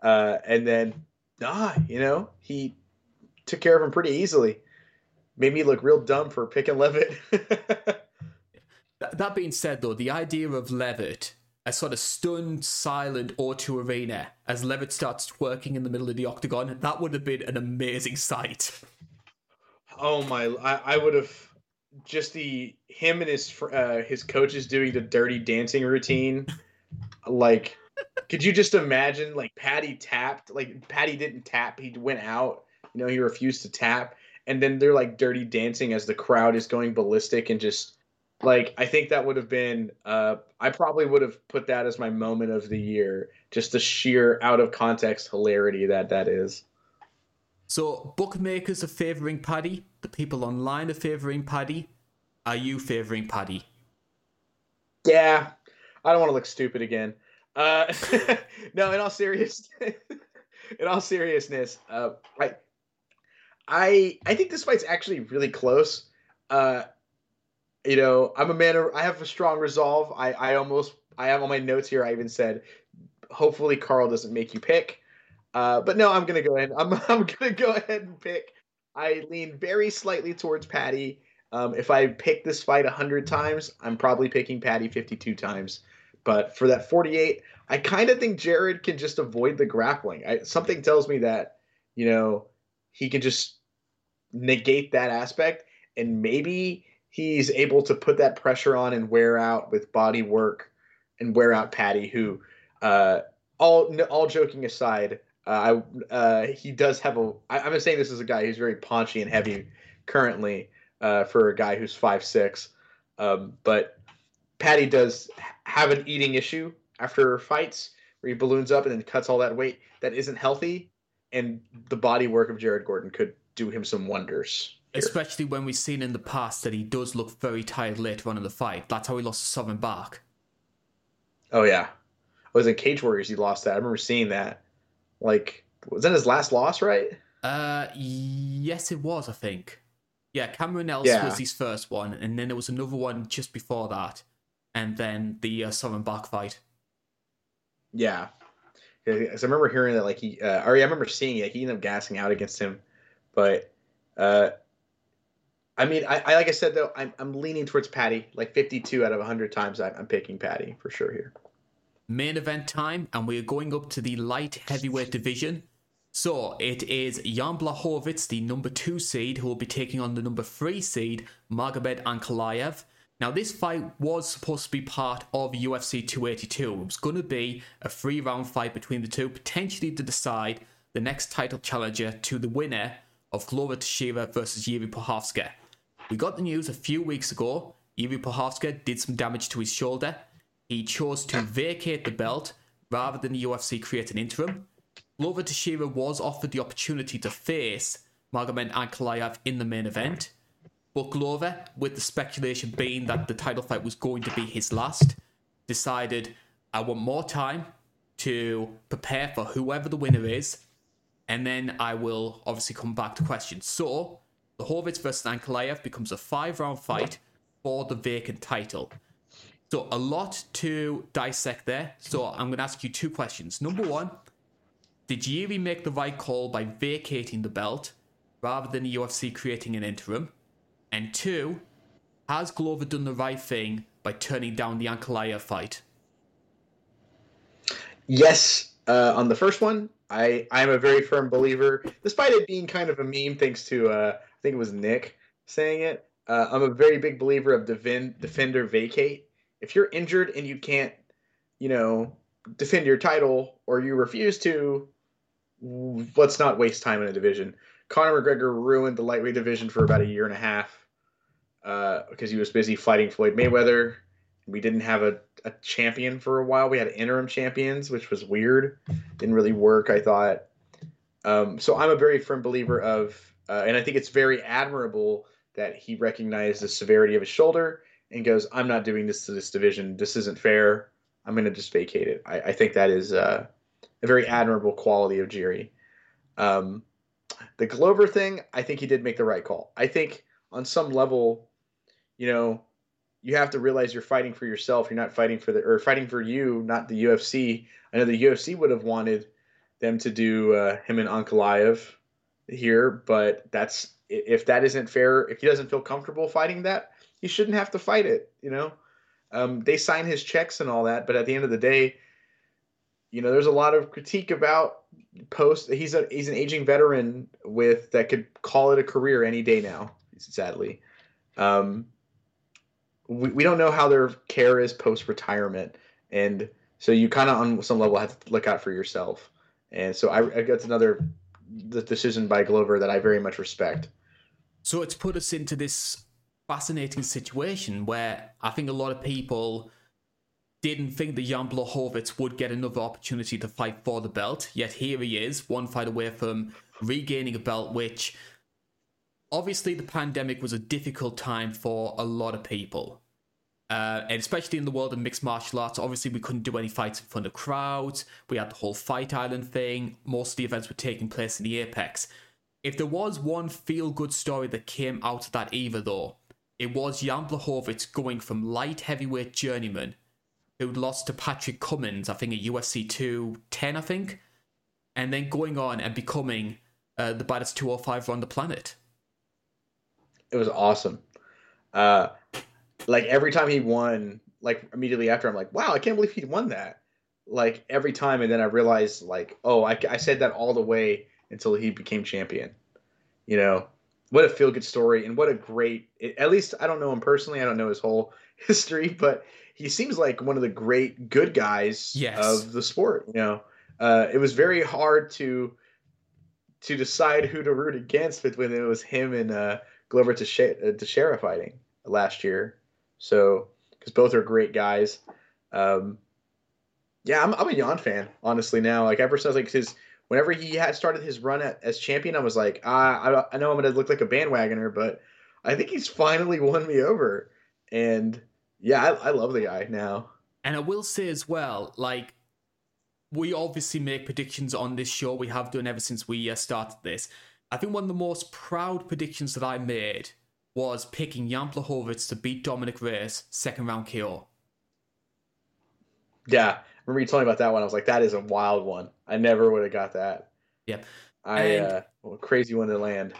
uh, and then ah, you know, he took care of him pretty easily. Made me look real dumb for picking Leavitt. that being said, though, the idea of Leavitt a sort of stunned, silent O2 arena as Leavitt starts twerking in the middle of the octagon, that would have been an amazing sight. Oh my! I, I would have just the him and his uh, his coaches doing the dirty dancing routine. like, could you just imagine? Like Paddy tapped. Like Paddy didn't tap. He went out. You know, he refused to tap. And then they're like dirty dancing as the crowd is going ballistic and just like I think that would have been. Uh, I probably would have put that as my moment of the year. Just the sheer out of context hilarity that that is. So bookmakers are favouring Paddy. The people online are favouring Paddy. Are you favouring Paddy? Yeah, I don't want to look stupid again. Uh, no, in all seriousness, in all seriousness, uh, I, I, I think this fight's actually really close. Uh, you know, I'm a man of, I have a strong resolve. I, I almost, I have on my notes here. I even said, hopefully Carl doesn't make you pick. Uh, but no, I'm gonna go ahead. I'm, I'm gonna go ahead and pick. I lean very slightly towards Paddy. Um, if I pick this fight 100 times, I'm probably picking Paddy 52 times. But for that 48, I kind of think Jared can just avoid the grappling. I, something tells me that, you know, he can just negate that aspect and maybe he's able to put that pressure on and wear out with body work and wear out Paddy, who, uh, all all joking aside, uh, I uh, he does have a. I, I'm saying this is a guy who's very paunchy and heavy currently uh, for a guy who's five six, um, but Paddy does have an eating issue after fights where he balloons up and then cuts all that weight that isn't healthy, and the body work of Jared Gordon could do him some wonders. Especially when we've seen in the past that he does look very tired later on in the fight. That's how he lost to Soren Bak. Oh yeah, I was in Cage Warriors. He lost that. I remember seeing that. Like, was that his last loss? Right? Uh, yes, it was. I think. Yeah, Cameron Else yeah. was his first one, and then there was another one just before that, and then the uh, Soren Bak fight. Yeah, because I remember hearing that like he, uh, or yeah, I remember seeing it. He ended up gassing out against him, but uh, I mean, I, I, like I said though, I'm I'm leaning towards Paddy. Like 52 out of 100 times, I'm, I'm picking Paddy for sure here. Main event time, and we're going up to the light heavyweight division. So it is Jan Blachowicz, the number two seed, who will be taking on the number three seed, Magomed Ankalaev. Now, this fight was supposed to be part of UFC 282. It was going to be a three round fight between the two, potentially to decide the next title challenger to the winner of Glover Teixeira versus Jiri Prochazka. We got the news a few weeks ago. Jiri Prochazka did some damage to his shoulder. He chose to vacate the belt rather than the UFC create an interim. Glover Teixeira was offered the opportunity to face Magomed Ankalaev in the main event. But Glover, with the speculation being that the title fight was going to be his last, decided I want more time to prepare for whoever the winner is, and then I will obviously come back to questions. So, the Blachowicz versus Ankalaev becomes a five round fight for the vacant title. So, a lot to dissect there. So, I'm going to ask you two questions. Number one, did Jiri make the right call by vacating the belt rather than the UFC creating an interim? And two, has Glover done the right thing by turning down the Ankalaev fight? Yes, uh, on the first one, I I'm a very firm believer, despite it being kind of a meme, thanks to uh, think it was Nick saying it. Uh, I'm a very big believer of defend, defender vacate. If you're injured and you can't, you know, defend your title or you refuse to, let's not waste time in a division. Conor McGregor ruined the lightweight division for about a year and a half uh, because he was busy fighting Floyd Mayweather. We didn't have a, a champion for a while. We had interim champions, which was weird. Didn't really work, I thought. Um, so I'm a very firm believer of, uh, and I think it's very admirable that he recognized the severity of his shoulder and goes, "I'm not doing this to this division. This isn't fair. I'm going to just vacate it." I, I think that is uh, a very admirable quality of Jiri. Um, the Glover thing, I think he did make the right call. I think on some level, you know, you have to realize you're fighting for yourself. You're not fighting for the or fighting for you, not the UFC. I know the UFC would have wanted them to do uh, him and Ankalaev here, but that's if that isn't fair. If he doesn't feel comfortable fighting that, he shouldn't have to fight it. You know, um, they sign his checks and all that, but at the end of the day, you know, there's a lot of critique about post. He's a he's an aging veteran with that could call it a career any day now. Sadly, um, we, we don't know how their care is post retirement, and so you kind of on some level have to look out for yourself. And so I, I that's another the decision by Glover that I very much respect. So it's put us into this fascinating situation where I think a lot of people didn't think that Jan Blachowicz would get another opportunity to fight for the belt, yet here he is, one fight away from regaining a belt, which obviously the pandemic was a difficult time for a lot of people. Uh, and especially in the world of mixed martial arts, obviously we couldn't do any fights in front of crowds. We had the whole Fight Island thing. Most of the events were taking place in the Apex. If there was one feel good story that came out of that either, though, it was Jan Blachowicz going from light heavyweight journeyman who lost to Patrick Cummins, I think at UFC 210, I think, and then going on and becoming uh, the baddest 205 on the planet. It was awesome. Uh, like every time he won, like immediately after, I'm like, wow, I can't believe he won that. Like every time, and then I realized, like, oh, I, I said that all the way until he became champion. You know, what a feel good story, and what a great. At least I don't know him personally. I don't know his whole history, but he seems like one of the great good guys yes. of the sport. You know, uh, it was very hard to to decide who to root against when it was him and uh, Glover Teixeira fighting last year. So, because both are great guys. Um, yeah, I'm, I'm a Jan fan, honestly, now. Like, ever since, like, his, whenever he had started his run at, as champion, I was like, ah, I, I know I'm to look like a bandwagoner, but I think he's finally won me over. And yeah, I, I love the guy now. And I will say as well, like, we obviously make predictions on this show. We have done ever since we uh, started this. I think one of the most proud predictions that I made was picking Jan Blachowicz to beat Dominick Reyes second round KO. Yeah, I remember you told me about that one. I was like, that is a wild one. I never would have got that. Yep. I and, uh, well, crazy one to land.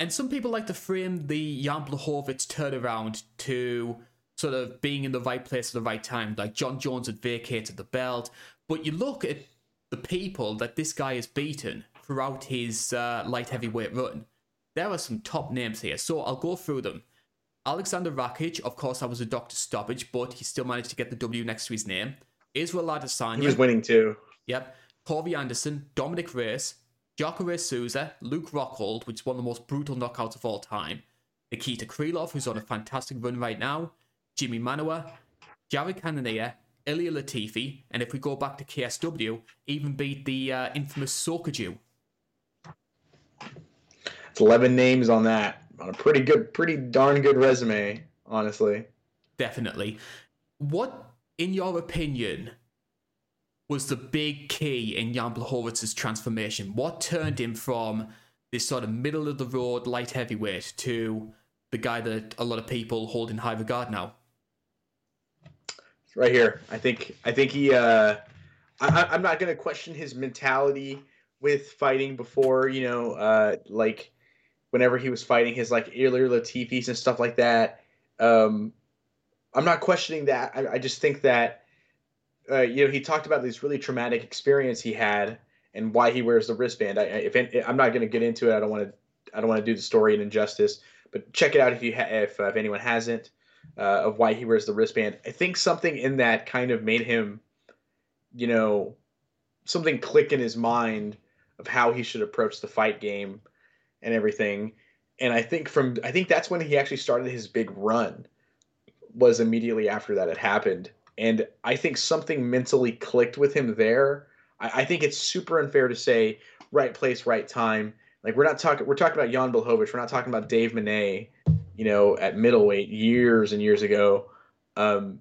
And some people like to frame the Jan Blachowicz turnaround to sort of being in the right place at the right time. Like Jon Jones had vacated the belt, but you look at the people that this guy has beaten throughout his uh, light heavyweight run there are some top names here, so I'll go through them. Alexander Rakic, of course, that was a doctor stoppage, but he still managed to get the W next to his name. Israel Adesanya. He was winning too. Yep. Corey Anderson, Dominick Reyes, Jacare Souza, Luke Rockhold, which is one of the most brutal knockouts of all time. Nikita Krylov, who's on a fantastic run right now. Jimmy Manuwa, Jared Cannonier, Ilir Latifi, and if we go back to KSW, even beat the uh, infamous Sokoudjou it's 11 names on that. On a pretty good, pretty darn good resume, honestly. Definitely. What, in your opinion, was the big key in Jan Blachowicz's transformation? What turned him from this sort of middle of the road light heavyweight to the guy that a lot of people hold in high regard now? Right here, I think. I think he. Uh, I, I'm not going to question his mentality with fighting before. You know, uh, like whenever he was fighting his like Ilir Latifis and stuff like that. Um, I'm not questioning that. I, I just think that uh, you know he talked about this really traumatic experience he had and why he wears the wristband. I, if I'm not going to get into it, I don't want to. I don't want to do the story an injustice. But check it out if you ha- if uh, if anyone hasn't uh, of why he wears the wristband. I think something in that kind of made him, you know, something click in his mind of how he should approach the fight game and everything. And I think from I think that's when he actually started his big run. Was immediately after that had happened, and I think something mentally clicked with him there. I, I think it's super unfair to say right place, right time. Like we're not talking we're talking about Jan Blachowicz. We're not talking about Dave Menne, you know, at middleweight years and years ago. Um,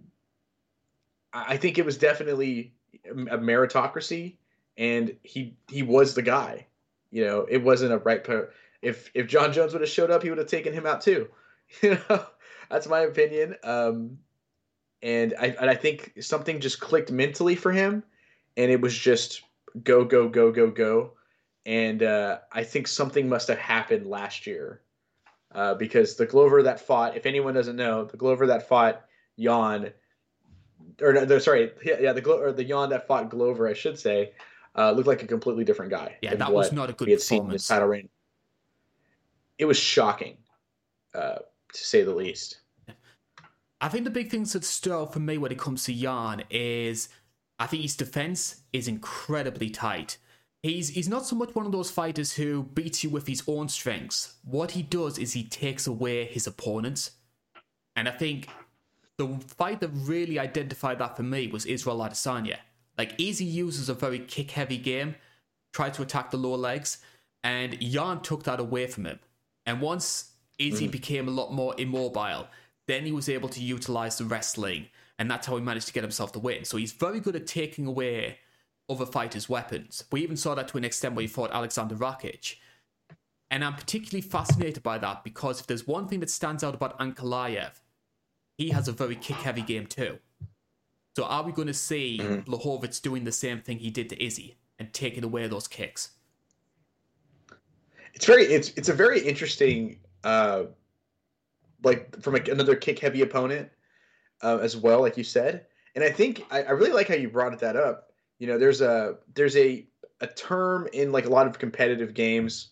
I think it was definitely a meritocracy, and he he was the guy. You know, it wasn't a right if if Jon Jones would have showed up, he would have taken him out too. You know, that's my opinion. Um, and I and I think something just clicked mentally for him, and it was just go go go go go. And uh, I think something must have happened last year uh, because the Glover that fought, if anyone doesn't know, the Glover that fought Jan, or no, sorry, yeah, yeah the Glo- or the Jan that fought Glover, I should say, uh, looked like a completely different guy. Yeah, that was not a good we had performance. Seen in the title reign it was shocking, uh, to say the least. I think the big things that stood out for me when it comes to Jan is I think his defense is incredibly tight. He's he's not so much one of those fighters who beats you with his own strengths. What he does is he takes away his opponents. And I think the fight that really identified that for me was Israel Adesanya. Like Izzy uses a very kick heavy game, tried to attack the lower legs, and Jan took that away from him. And once Izzy mm. became a lot more immobile, then he was able to utilize the wrestling, and that's how he managed to get himself the win. So he's very good at taking away other fighters' weapons. We even saw that to an extent where he fought Alexander Rakic. And I'm particularly fascinated by that because if there's one thing that stands out about Ankalaev, he has a very kick heavy game too. So are we going to see mm-hmm. Blachowicz doing the same thing he did to Izzy and taking away those kicks? It's very it's it's a very interesting uh like from a, another kick heavy opponent uh, as well, like you said. And I think I, I really like how you brought that up. You know, there's a there's a a term in like a lot of competitive games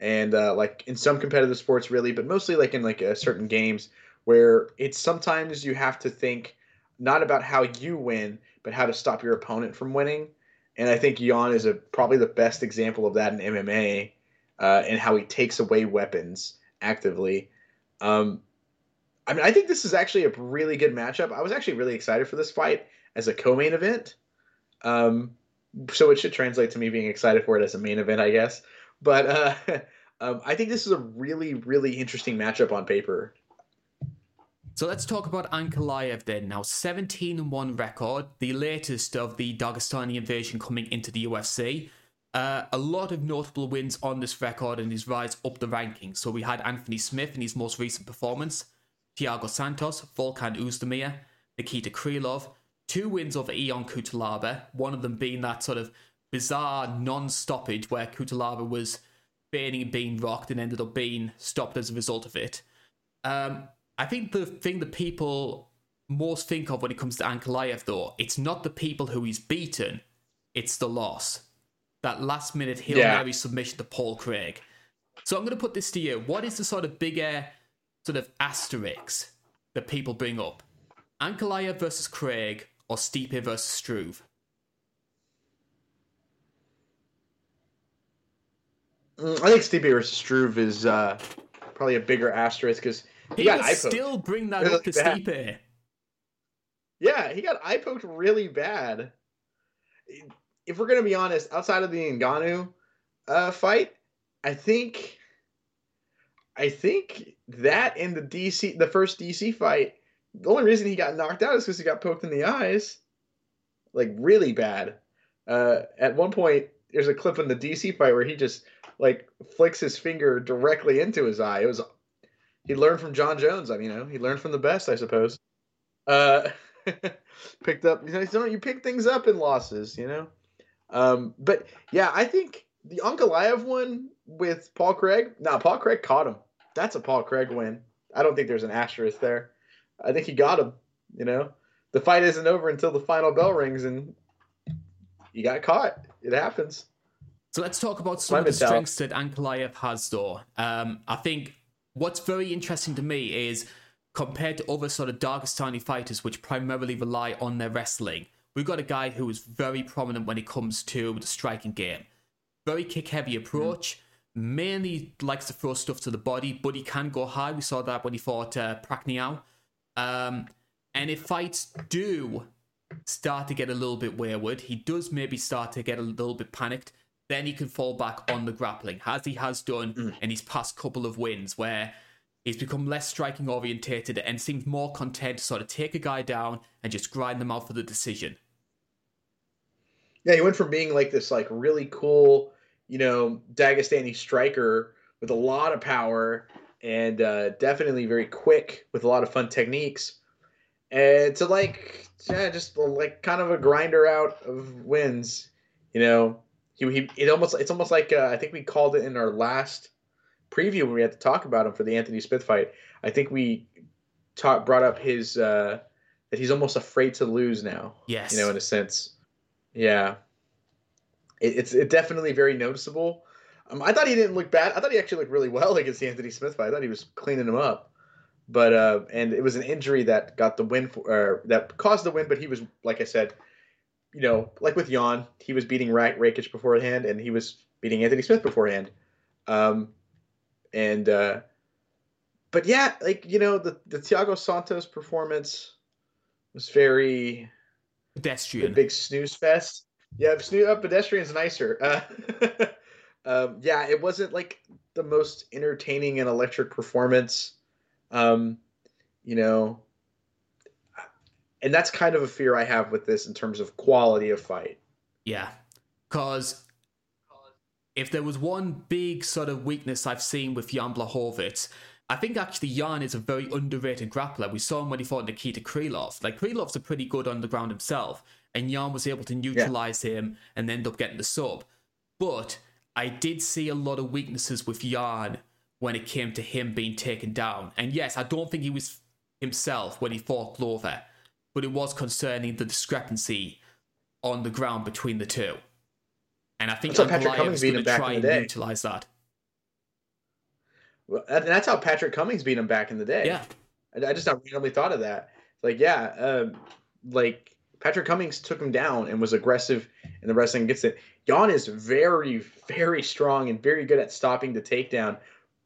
and uh, like in some competitive sports really but mostly like in like uh, certain games where it's sometimes you have to think not about how you win but how to stop your opponent from winning and i think yon is a probably the best example of that in mma uh, and how he takes away weapons actively um, i mean i think this is actually a really good matchup i was actually really excited for this fight as a co-main event um, so it should translate to me being excited for it as a main event i guess but uh, um, I think this is a really, really interesting matchup on paper. So let's talk about Ankalaev then. Now, 17 1 record, the latest of the Dagestani invasion coming into the UFC. Uh, a lot of notable wins on this record and his rise up the rankings. So we had Anthony Smith in his most recent performance, Thiago Santos, Volkan Oezdemir, Nikita Krylov, two wins over Ion Cutelaba, one of them being that sort of bizarre non-stoppage where Cutelaba was feigning being rocked and ended up being stopped as a result of it. Um, I think the thing that people most think of when it comes to Ankalaev, though, it's not the people who he's beaten, it's the loss. That last minute Hail yeah. Mary submission to Paul Craig. So I'm going to put this to you. What is the sort of bigger sort of asterisk that people bring up? Ankalaev versus Craig or Stipe versus Struve? Mm, I think Stipe versus Struve is uh, probably a bigger asterisk because he got still bring that up to Stipe. Yeah, he got eye poked really bad. If we're gonna be honest, outside of the Ngannou uh, fight, I think, I think that in the DC, the first DC fight, the only reason he got knocked out is because he got poked in the eyes, like really bad. Uh, at one point, there's a clip in the DC fight where he just like flicks his finger directly into his eye. It was he learned from Jon Jones. I mean, you know, he learned from the best, I suppose. Uh, picked up, you know, you pick things up in losses, you know. Um, but yeah, I think the Ankalaev one with Paul Craig. Now, Paul Craig caught him. That's a Paul Craig win. I don't think there's an asterisk there. I think he got him. You know, the fight isn't over until the final bell rings, and he got caught. It happens. So let's talk about some of the strengths that Ankalaev has, though. Um, I think what's very interesting to me is compared to other sort of Dagestani fighters, which primarily rely on their wrestling, we've got a guy who is very prominent when it comes to the striking game. Very kick heavy approach. Mm. Mainly likes to throw stuff to the body, but he can go high. We saw that when he fought uh, Prachnio. Um, and if fights do start to get a little bit wayward, he does maybe start to get a little bit panicked then he can fall back on the grappling, as he has done mm. in his past couple of wins, where he's become less striking orientated and seems more content to sort of take a guy down and just grind them out for the decision. Yeah, he went from being like this like really cool, you know, Dagestani striker with a lot of power and uh, definitely very quick with a lot of fun techniques, and to like yeah, just like kind of a grinder out of wins, you know he, he it almost it's almost like uh, I think we called it in our last preview when we had to talk about him for the Anthony Smith fight. I think we talk, brought up his uh, that he's almost afraid to lose now. Yes, you know, in a sense. Yeah, it, it's it definitely very noticeable. Um, I thought he didn't look bad. I thought he actually looked really well against the Anthony Smith fight. I thought he was cleaning him up. But uh, and it was an injury that got the win for, or that caused the win. But he was, like I said, you know, like with Yan, he was beating Ra- Rakic beforehand, and he was beating Anthony Smith beforehand. Um, and uh, but yeah, like you know, the the Thiago Santos performance was very pedestrian, big snooze fest. Yeah, snooze, uh, pedestrian's nicer. Uh, um, yeah, it wasn't like the most entertaining and electric performance. Um, you know, and that's kind of a fear I have with this in terms of quality of fight. Yeah, because if there was one big sort of weakness I've seen with Jan Blachowicz, I think actually Jan is a very underrated grappler. We saw him when he fought Nikita Krylov. Like Krylov's a pretty good on the ground himself, and Jan was able to neutralize yeah. him and end up getting the sub. But I did see a lot of weaknesses with Jan when it came to him being taken down. And yes, I don't think he was himself when he fought Glover but it was concerning the discrepancy on the ground between the two. And I think Patrick Cummins beat him back try and utilize that. Well, that's how Patrick Cummins beat him back in the day. Yeah, I, I just not randomly thought of that. Like, yeah, um, like Patrick Cummins took him down and was aggressive in the wrestling. Gets it. Jan is very, very strong and very good at stopping the takedown.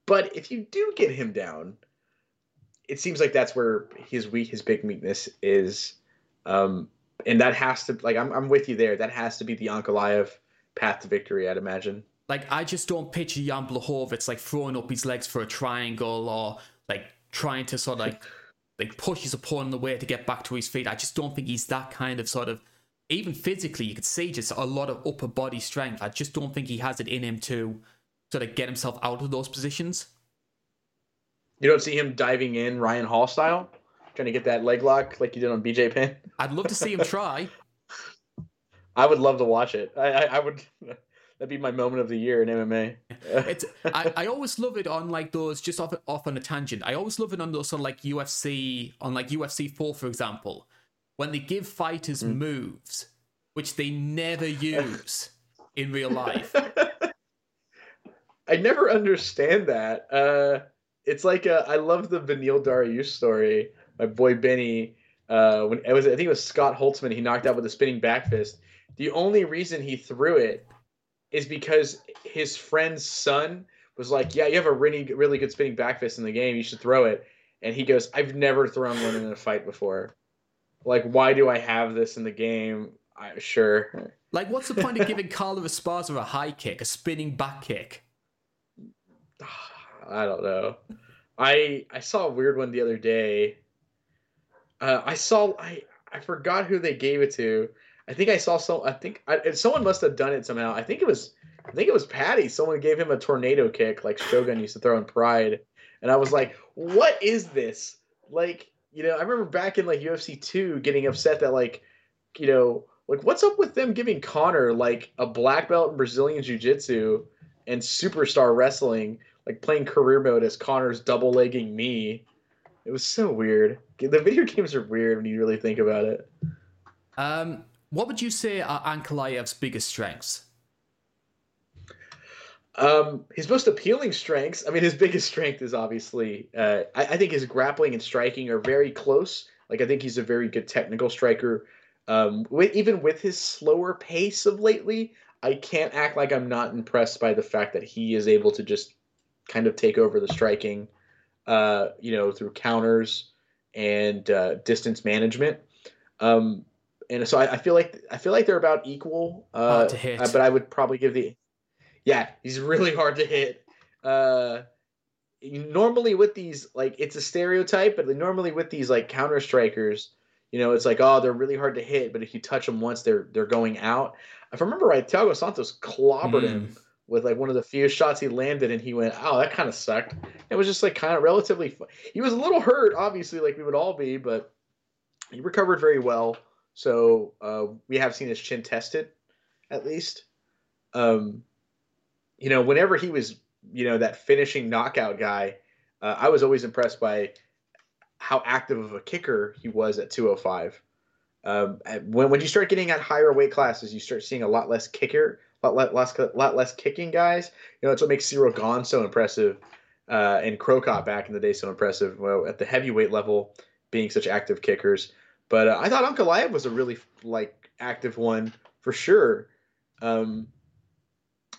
But if you do get him down, it seems like that's where his weak his big weakness is um and that has to like i'm, I'm with you there that has to be the Ankalaev path to victory i'd imagine like i just don't picture jan blachowicz like throwing up his legs for a triangle or like trying to sort of like like push his opponent away to get back to his feet i just don't think he's that kind of sort of even physically you could see just a lot of upper body strength i just don't think he has it in him to sort of get himself out of those positions you don't see him diving in Ryan Hall style, trying to get that leg lock like you did on BJ Penn. I'd love to see him try. I would love to watch it. I, I, I, would. That'd be my moment of the year in MMA. it's. I, I always love it on like those just off off on a tangent. I always love it on those on like UFC on like UFC four for example, when they give fighters mm. moves which they never use in real life. I never understand that. Uh, it's like a, I love the Beneil Dariush story. My boy Benny, uh, when it was I think it was Scott Holtzman, he knocked out with a spinning back fist. The only reason he threw it is because his friend's son was like, "Yeah, you have a really really good spinning back fist in the game. You should throw it." And he goes, "I've never thrown one in a fight before. Like, why do I have this in the game?" I, sure. Like, what's the point of giving Carla Esparza a high kick, a spinning back kick? I don't know. I I saw a weird one the other day. Uh, I saw I I forgot who they gave it to. I think I saw some. I think I, someone must have done it somehow. I think it was I think it was Paddy. Someone gave him a tornado kick like Shogun used to throw in Pride, and I was like, "What is this?" Like you know, I remember back in like UFC two getting upset that like you know like what's up with them giving Conor like a black belt in Brazilian Jiu Jitsu and superstar wrestling like playing career mode as Conor's double legging me. It was so weird. The video games are weird when you really think about it. Um, what would you say are Ankalaev's biggest strengths? Um, his most appealing strengths. I mean, his biggest strength is obviously. Uh, I, I, think his grappling and striking are very close. Like I think he's a very good technical striker. Um, with, even with his slower pace of lately, I can't act like I'm not impressed by the fact that he is able to just kind of take over the striking, uh, you know, through counters and uh, distance management. Um, and so I, I, feel like I feel like they're about equal. Uh, to hit. but I would probably give the, yeah, he's really hard to hit. Uh, normally with these, like it's a stereotype, but normally with these like counter strikers, you know, it's like oh they're really hard to hit, but if you touch them once, they're they're going out. If I remember right, Thiago Santos clobbered mm. him with like one of the few shots he landed, and he went, "Oh, that kind of sucked." It was just like kind of relatively. He was a little hurt, obviously, like we would all be, but he recovered very well. So uh, we have seen his chin tested, at least. Um, you know, whenever he was, you know, that finishing knockout guy, uh, I was always impressed by how active of a kicker he was at 205. Um, when when you start getting at higher weight classes, you start seeing a lot less kicker lot less, lot less kicking guys. You know, that's what makes Ciryl Gane so impressive, uh, and Cro Cop back in the day so impressive. Well, at the heavyweight level, being such active kickers. But uh, I thought Ankalaev was a really like active one for sure. Um,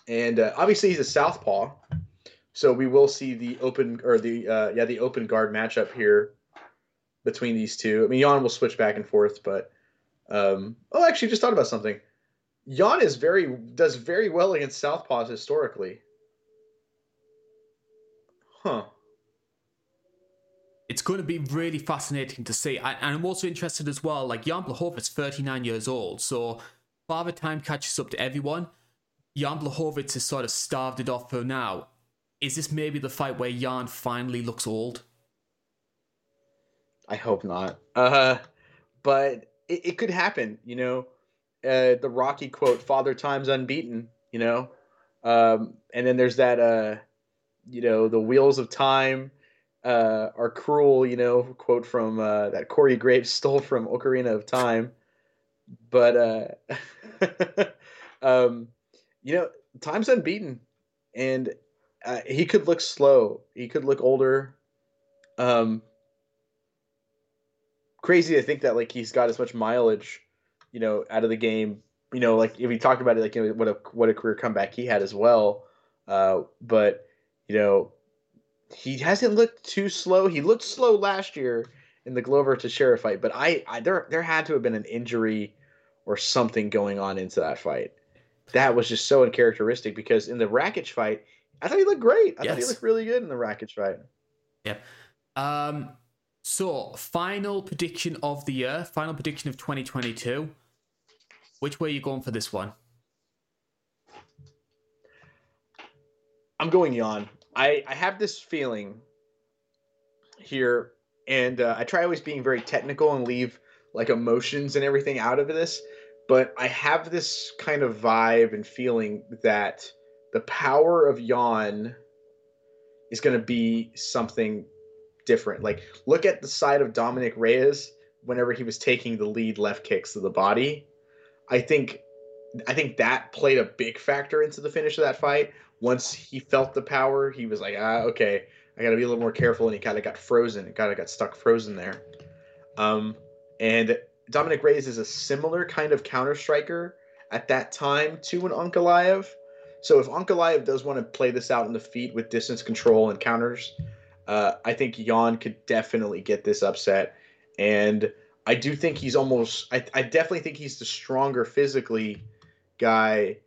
and uh, obviously he's a southpaw, so we will see the open or the uh, yeah the open guard matchup here between these two. I mean, Jan will switch back and forth, but um, oh, actually, just thought about something. Jan is very does very well against southpaws historically. Huh. It's going to be really fascinating to see. And I'm also interested as well, like Jan Blachowicz, 39 years old. So by the time catches up to everyone, Jan Blachowicz has sort of starved it off for now. Is this maybe the fight where Jan finally looks old? I hope not. Uh, but it, it could happen, you know. Uh, the Rocky quote, "Father Time's unbeaten," you know. Um, and then there's that, uh, you know, the wheels of time uh, are cruel, you know, quote from uh, that Corey Graves stole from Ocarina of Time. But, uh, um, you know, time's unbeaten. And uh, he could look slow. He could look older. Um, crazy to think that, like, he's got as much mileage, you know, out of the game. You know, like, if we talk about it, like, you know, what a, what a career comeback he had as well. Uh, but, you know, he hasn't looked too slow. He looked slow last year in the Glover Teixeira fight, but I, I there there had to have been an injury or something going on into that fight. That was just so uncharacteristic because in the Rakic fight, I thought he looked great. I yes. thought he looked really good in the Rakic fight. Yep. Um, so final prediction of the year, final prediction of 2022. Which way are you going for this one? I'm going Jan. I I have this feeling here, and uh, I try always being very technical and leave like emotions and everything out of this, but I have this kind of vibe and feeling that the power of Jan is going to be something different. Like look at the side of Dominick Reyes whenever he was taking the lead left kicks to the body. I think I think that played a big factor into the finish of that fight once he felt the power, he was like, ah, okay, I got to be a little more careful, and he kind of got frozen. It kind of got stuck frozen there. Um, and Dominick Reyes is a similar kind of counter striker at that time to an Ankalaev. So if Ankalaev does want to play this out in the feet with distance control and counters, uh, I think Jan could definitely get this upset. And I do think he's almost, I, I definitely think he's the stronger physically guy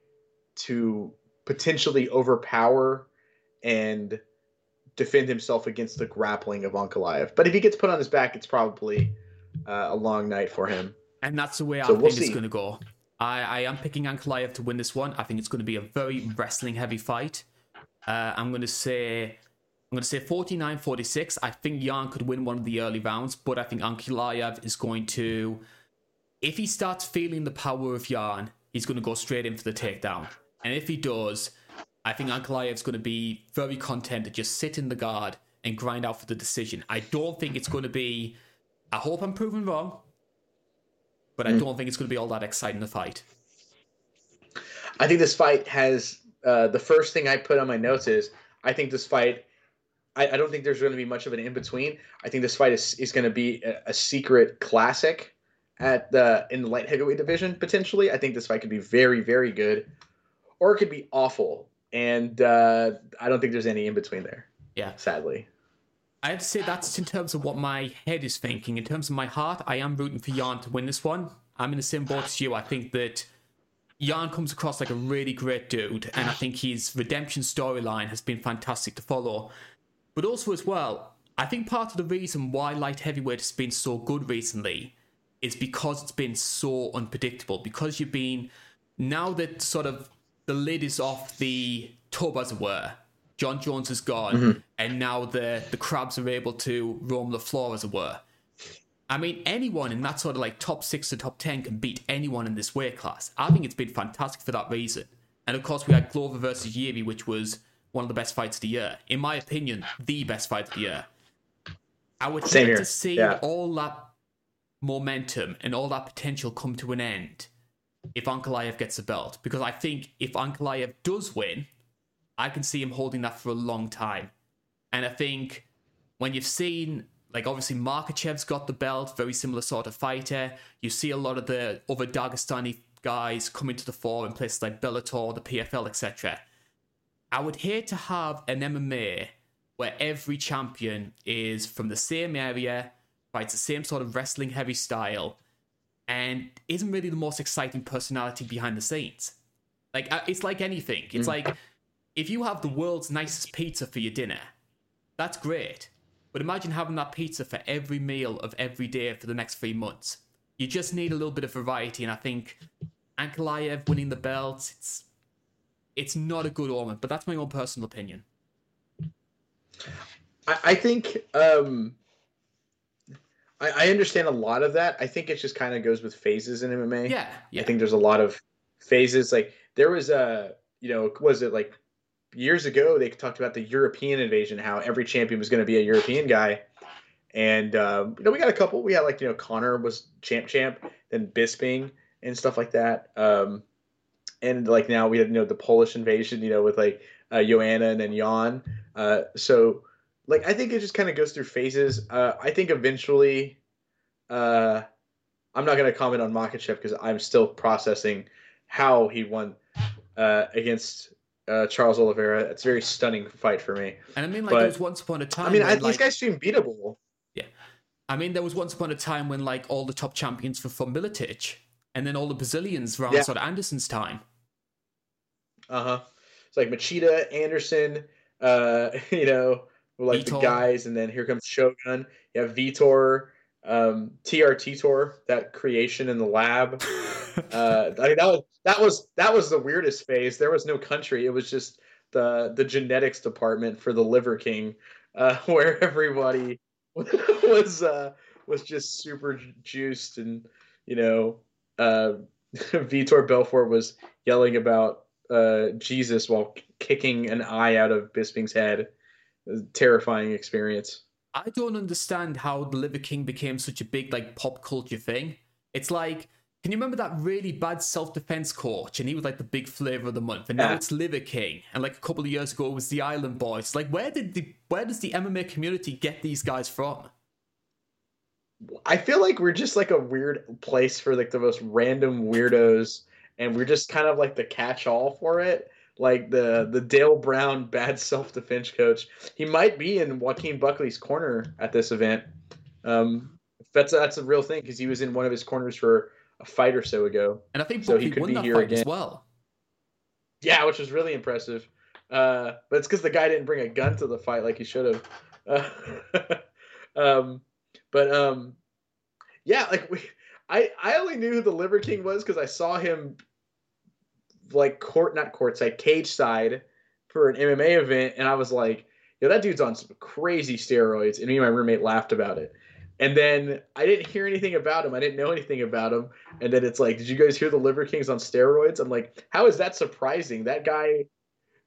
to potentially overpower and defend himself against the grappling of Ankalaev. But if he gets put on his back, it's probably uh, a long night for him. And that's the way I so think we'll it's going to go. I, I am picking Ankalaev to win this one. I think it's going to be a very wrestling heavy fight. Uh, I'm going to say I'm going to say 49-46. I think Jan could win one of the early rounds, but I think Ankalaev is going to if he starts feeling the power of Jan, he's going to go straight in for the takedown. And if he does, I think Ankalaev's going to be very content to just sit in the guard and grind out for the decision. I don't think it's going to be. I hope I'm proven wrong, but I mm. don't think it's going to be all that exciting a fight. I think this fight has uh, the first thing I put on my notes is I think this fight. I, I don't think there's going to be much of an in between. I think this fight is, is going to be a, a secret classic at the in the light heavyweight division potentially. I think this fight could be very very good or it could be awful. And uh, I don't think there's any in between there. Yeah. Sadly. I have to say that's in terms of what my head is thinking. In terms of my heart, I am rooting for Jan to win this one. I'm in the same boat as you. I think that Jan comes across like a really great dude, and I think his redemption storyline has been fantastic to follow. But also, as well, I think part of the reason why light heavyweight has been so good recently is because it's been so unpredictable. Because you've been now that sort of the lid is off the tub, as it were. Jon Jones is gone, mm-hmm. and now the the crabs are able to roam the floor, as it were. I mean, anyone in that sort of like top six to top ten can beat anyone in this weight class. I think it's been fantastic for that reason. And of course, we had Glover versus Jiri, which was one of the best fights of the year. In my opinion, the best fight of the year. I would Same hate to see yeah. all that momentum and all that potential come to an end if Ankalaev gets the belt because I think if Ankalaev does win, I can see him holding that for a long time. And I think when you've seen, like, obviously Makhachev's got the belt, very similar sort of fighter. You see a lot of the other Dagestani guys coming to the fore in places like Bellator, the PFL, etc. I would hate to have an MMA where every champion is from the same area, fights the same sort of wrestling heavy style, and isn't really the most exciting personality behind the scenes. Like uh, it's like anything. It's mm. like if you have the world's nicest pizza for your dinner, that's great. But imagine having that pizza for every meal of every day for the next three months. You just need a little bit of variety, and I think Ankalaev winning the belt, it's it's not a good omen, but that's my own personal opinion. I, I think um, I, I, understand a lot of that. I think it just kind of goes with phases in MMA. Yeah, yeah. I think there's a lot of phases. Like there was a, you know, was it like years ago they talked about the European invasion, how every champion was going to be a European guy. And um, you know, we got a couple. We had like you know, Conor was champ champ, then Bisping and stuff like that. Um, and like now we had you know the Polish invasion, you know, with like uh, Joanna and then Jan. Uh, so like I think it just kind of goes through phases. Uh, I think eventually, uh, I'm not going to comment on Makhachev because I'm still processing how he won uh, against uh, Charles Oliveira. It's a very stunning fight for me. And I mean, like but, there was once upon a time. I mean, I, these guys seem beatable. Yeah, I mean, there was once upon a time when like all the top champions were from Miletich, and then all the Brazilians around yeah. sort of Anderson's time. Uh huh. It's like Machida, Anderson, uh, you know, like Vitor. the guys, and then here comes Shogun. You have Vitor, um, TRT Tour, that creation in the lab. uh, I mean, that was that was that was the weirdest phase. There was no country; it was just the the genetics department for the Liver King, uh, where everybody was uh, was just super juiced, and you know, uh, Vitor Belfort was yelling about uh, Jesus while kicking an eye out of Bisping's head terrifying experience. I don't understand how the Liver King became such a big like pop culture thing. It's like, can you remember that really bad self defense coach? And he was like the big flavor of the month. And now yeah. it's Liver King. And like a couple of years ago, it was the Island Boys. Like, where did the where does the MMA community get these guys from? I feel like we're just like a weird place for like the most random weirdos, and we're just kind of like the catch all for it like the the Dale Brown bad self defense coach. He might be in Joaquin Buckley's corner at this event. Um, that's that's a real thing because he was in one of his corners for a fight or so ago. And I think so he could be here again as well. Yeah, which was really impressive. Uh, but it's because the guy didn't bring a gun to the fight like he should have. Uh, um, but um, yeah, like we, I I only knew who the Liver King was because I saw him like court not courtside cage side for an MMA event, and I was like, "Yo, that dude's on some crazy steroids," and me and my roommate laughed about it. And then I didn't hear anything about him. I didn't know anything about him. And then it's like, did you guys hear the Liver King's on steroids? I'm like, how is that surprising? That guy,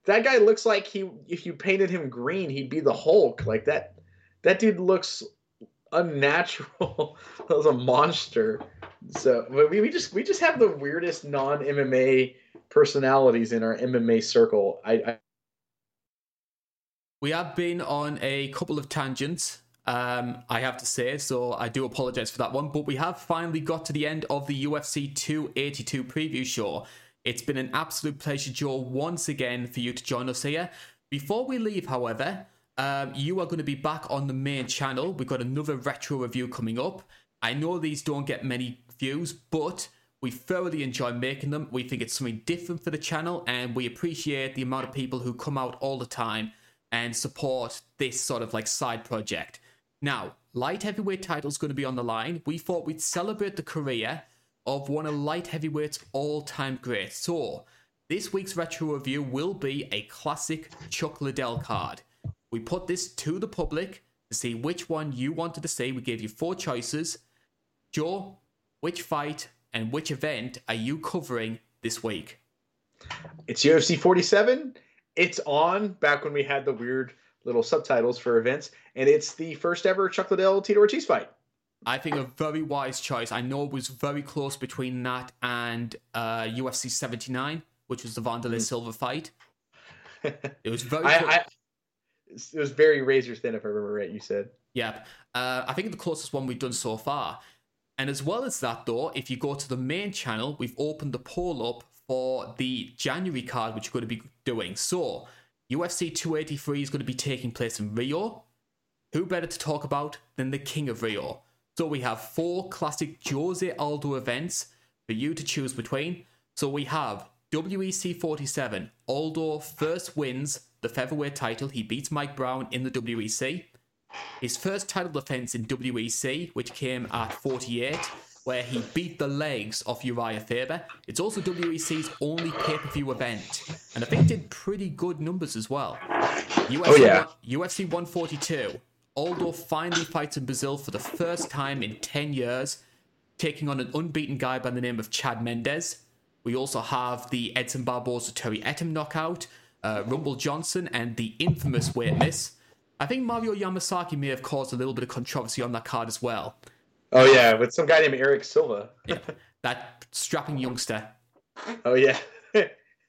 that guy looks like he. If you painted him green, he'd be the Hulk. Like that. That dude looks unnatural. that was a monster. So we, we just we just have the weirdest non MMA personalities in our MMA circle. I, I we have been on a couple of tangents. Um, I have to say, so I do apologize for that one. But we have finally got to the end of the UFC 282 preview show. It's been an absolute pleasure, Joe, once again for you to join us here. Before we leave, however, um, you are going to be back on the main channel. We've got another retro review coming up. I know these don't get many views, but we thoroughly enjoy making them. We think it's something different for the channel, and we appreciate the amount of people who come out all the time and support this sort of like side project. Now, light heavyweight title's going to be on the line. We thought we'd celebrate the career of one of light heavyweight's all-time greats. So, this week's retro review will be a classic Chuck Liddell card. We put this to the public to see which one you wanted to see. We gave you four choices. Joe, which fight and which event are you covering this week? It's UFC 47. It's on back when we had the weird little subtitles for events, and it's the first ever Chuck Liddell Tito Ortiz fight. I think a very wise choice. I know it was very close between that and uh, UFC 79, which was the Wanderlei mm. Silva fight. It was very. I, I, it was very razor thin, if I remember right. You said. Yep. uh, I think the closest one we've done so far. And as well as that, though, if you go to the main channel, we've opened the poll up for the January card, which we're going to be doing. So, UFC 283 is going to be taking place in Rio. Who better to talk about than the King of Rio? So, we have four classic Jose Aldo events for you to choose between. So, we have WEC 47. Aldo first wins the featherweight title. He beats Mike Brown in the WEC. His first title defense in WEC, which came at 48, where he beat the legs off Uriah Faber. It's also WEC's only pay per view event, and I think did pretty good numbers as well. UFC, Oh, yeah. UFC 142. Aldo finally fights in Brazil for the first time in 10 years, taking on an unbeaten guy by the name of Chad Mendes. We also have the Edson Barboza Terry Etim knockout, uh, Rumble Johnson, and the infamous weight miss. I think Mario Yamasaki may have caused a little bit of controversy on that card as well. Oh yeah, with some guy named Erick Silva. Yeah, that strapping youngster. Oh yeah.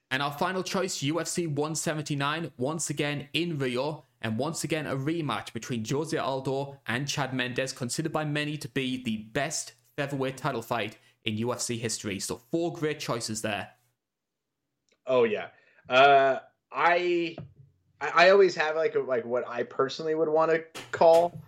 And our final choice, UFC 179, once again in Rio, and once again a rematch between Jose Aldo and Chad Mendes, considered by many to be the best featherweight title fight in UFC history. So four great choices there. Oh yeah. Uh, I I I always have like a, like what I personally would want to call,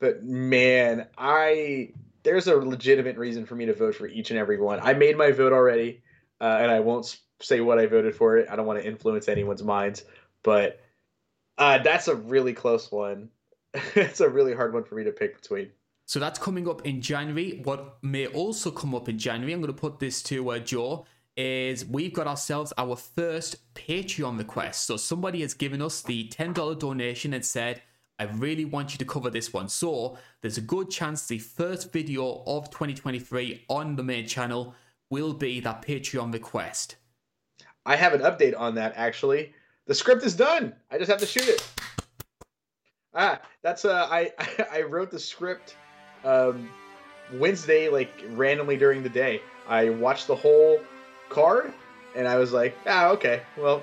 but man, I there's a legitimate reason for me to vote for each and every one. I made my vote already, uh, and I won't say what I voted for it. I don't want to influence anyone's minds, but uh, that's a really close one. it's a really hard one for me to pick between. So that's coming up in January. What may also come up in January, I'm going to put this to uh, Joe, is we've got ourselves our first Patreon request. So somebody has given us the $10 donation and said, I really want you to cover this one. So there's a good chance the first video of 2023 on the main channel will be that Patreon request. I have an update on that actually. The script is done. I just have to shoot it. Ah, that's uh I I wrote the script um Wednesday like randomly during the day. I watched the whole card and I was like, "Ah, okay. Well,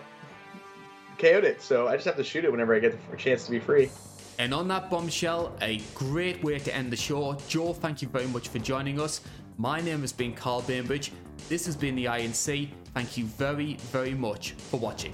KO'd it." So I just have to shoot it whenever I get the chance to be free. And on that bombshell, a great way to end the show. Joe, thank you very much for joining us. My name has been Carl Bainbridge. This has been the INC. Thank you very, very much for watching.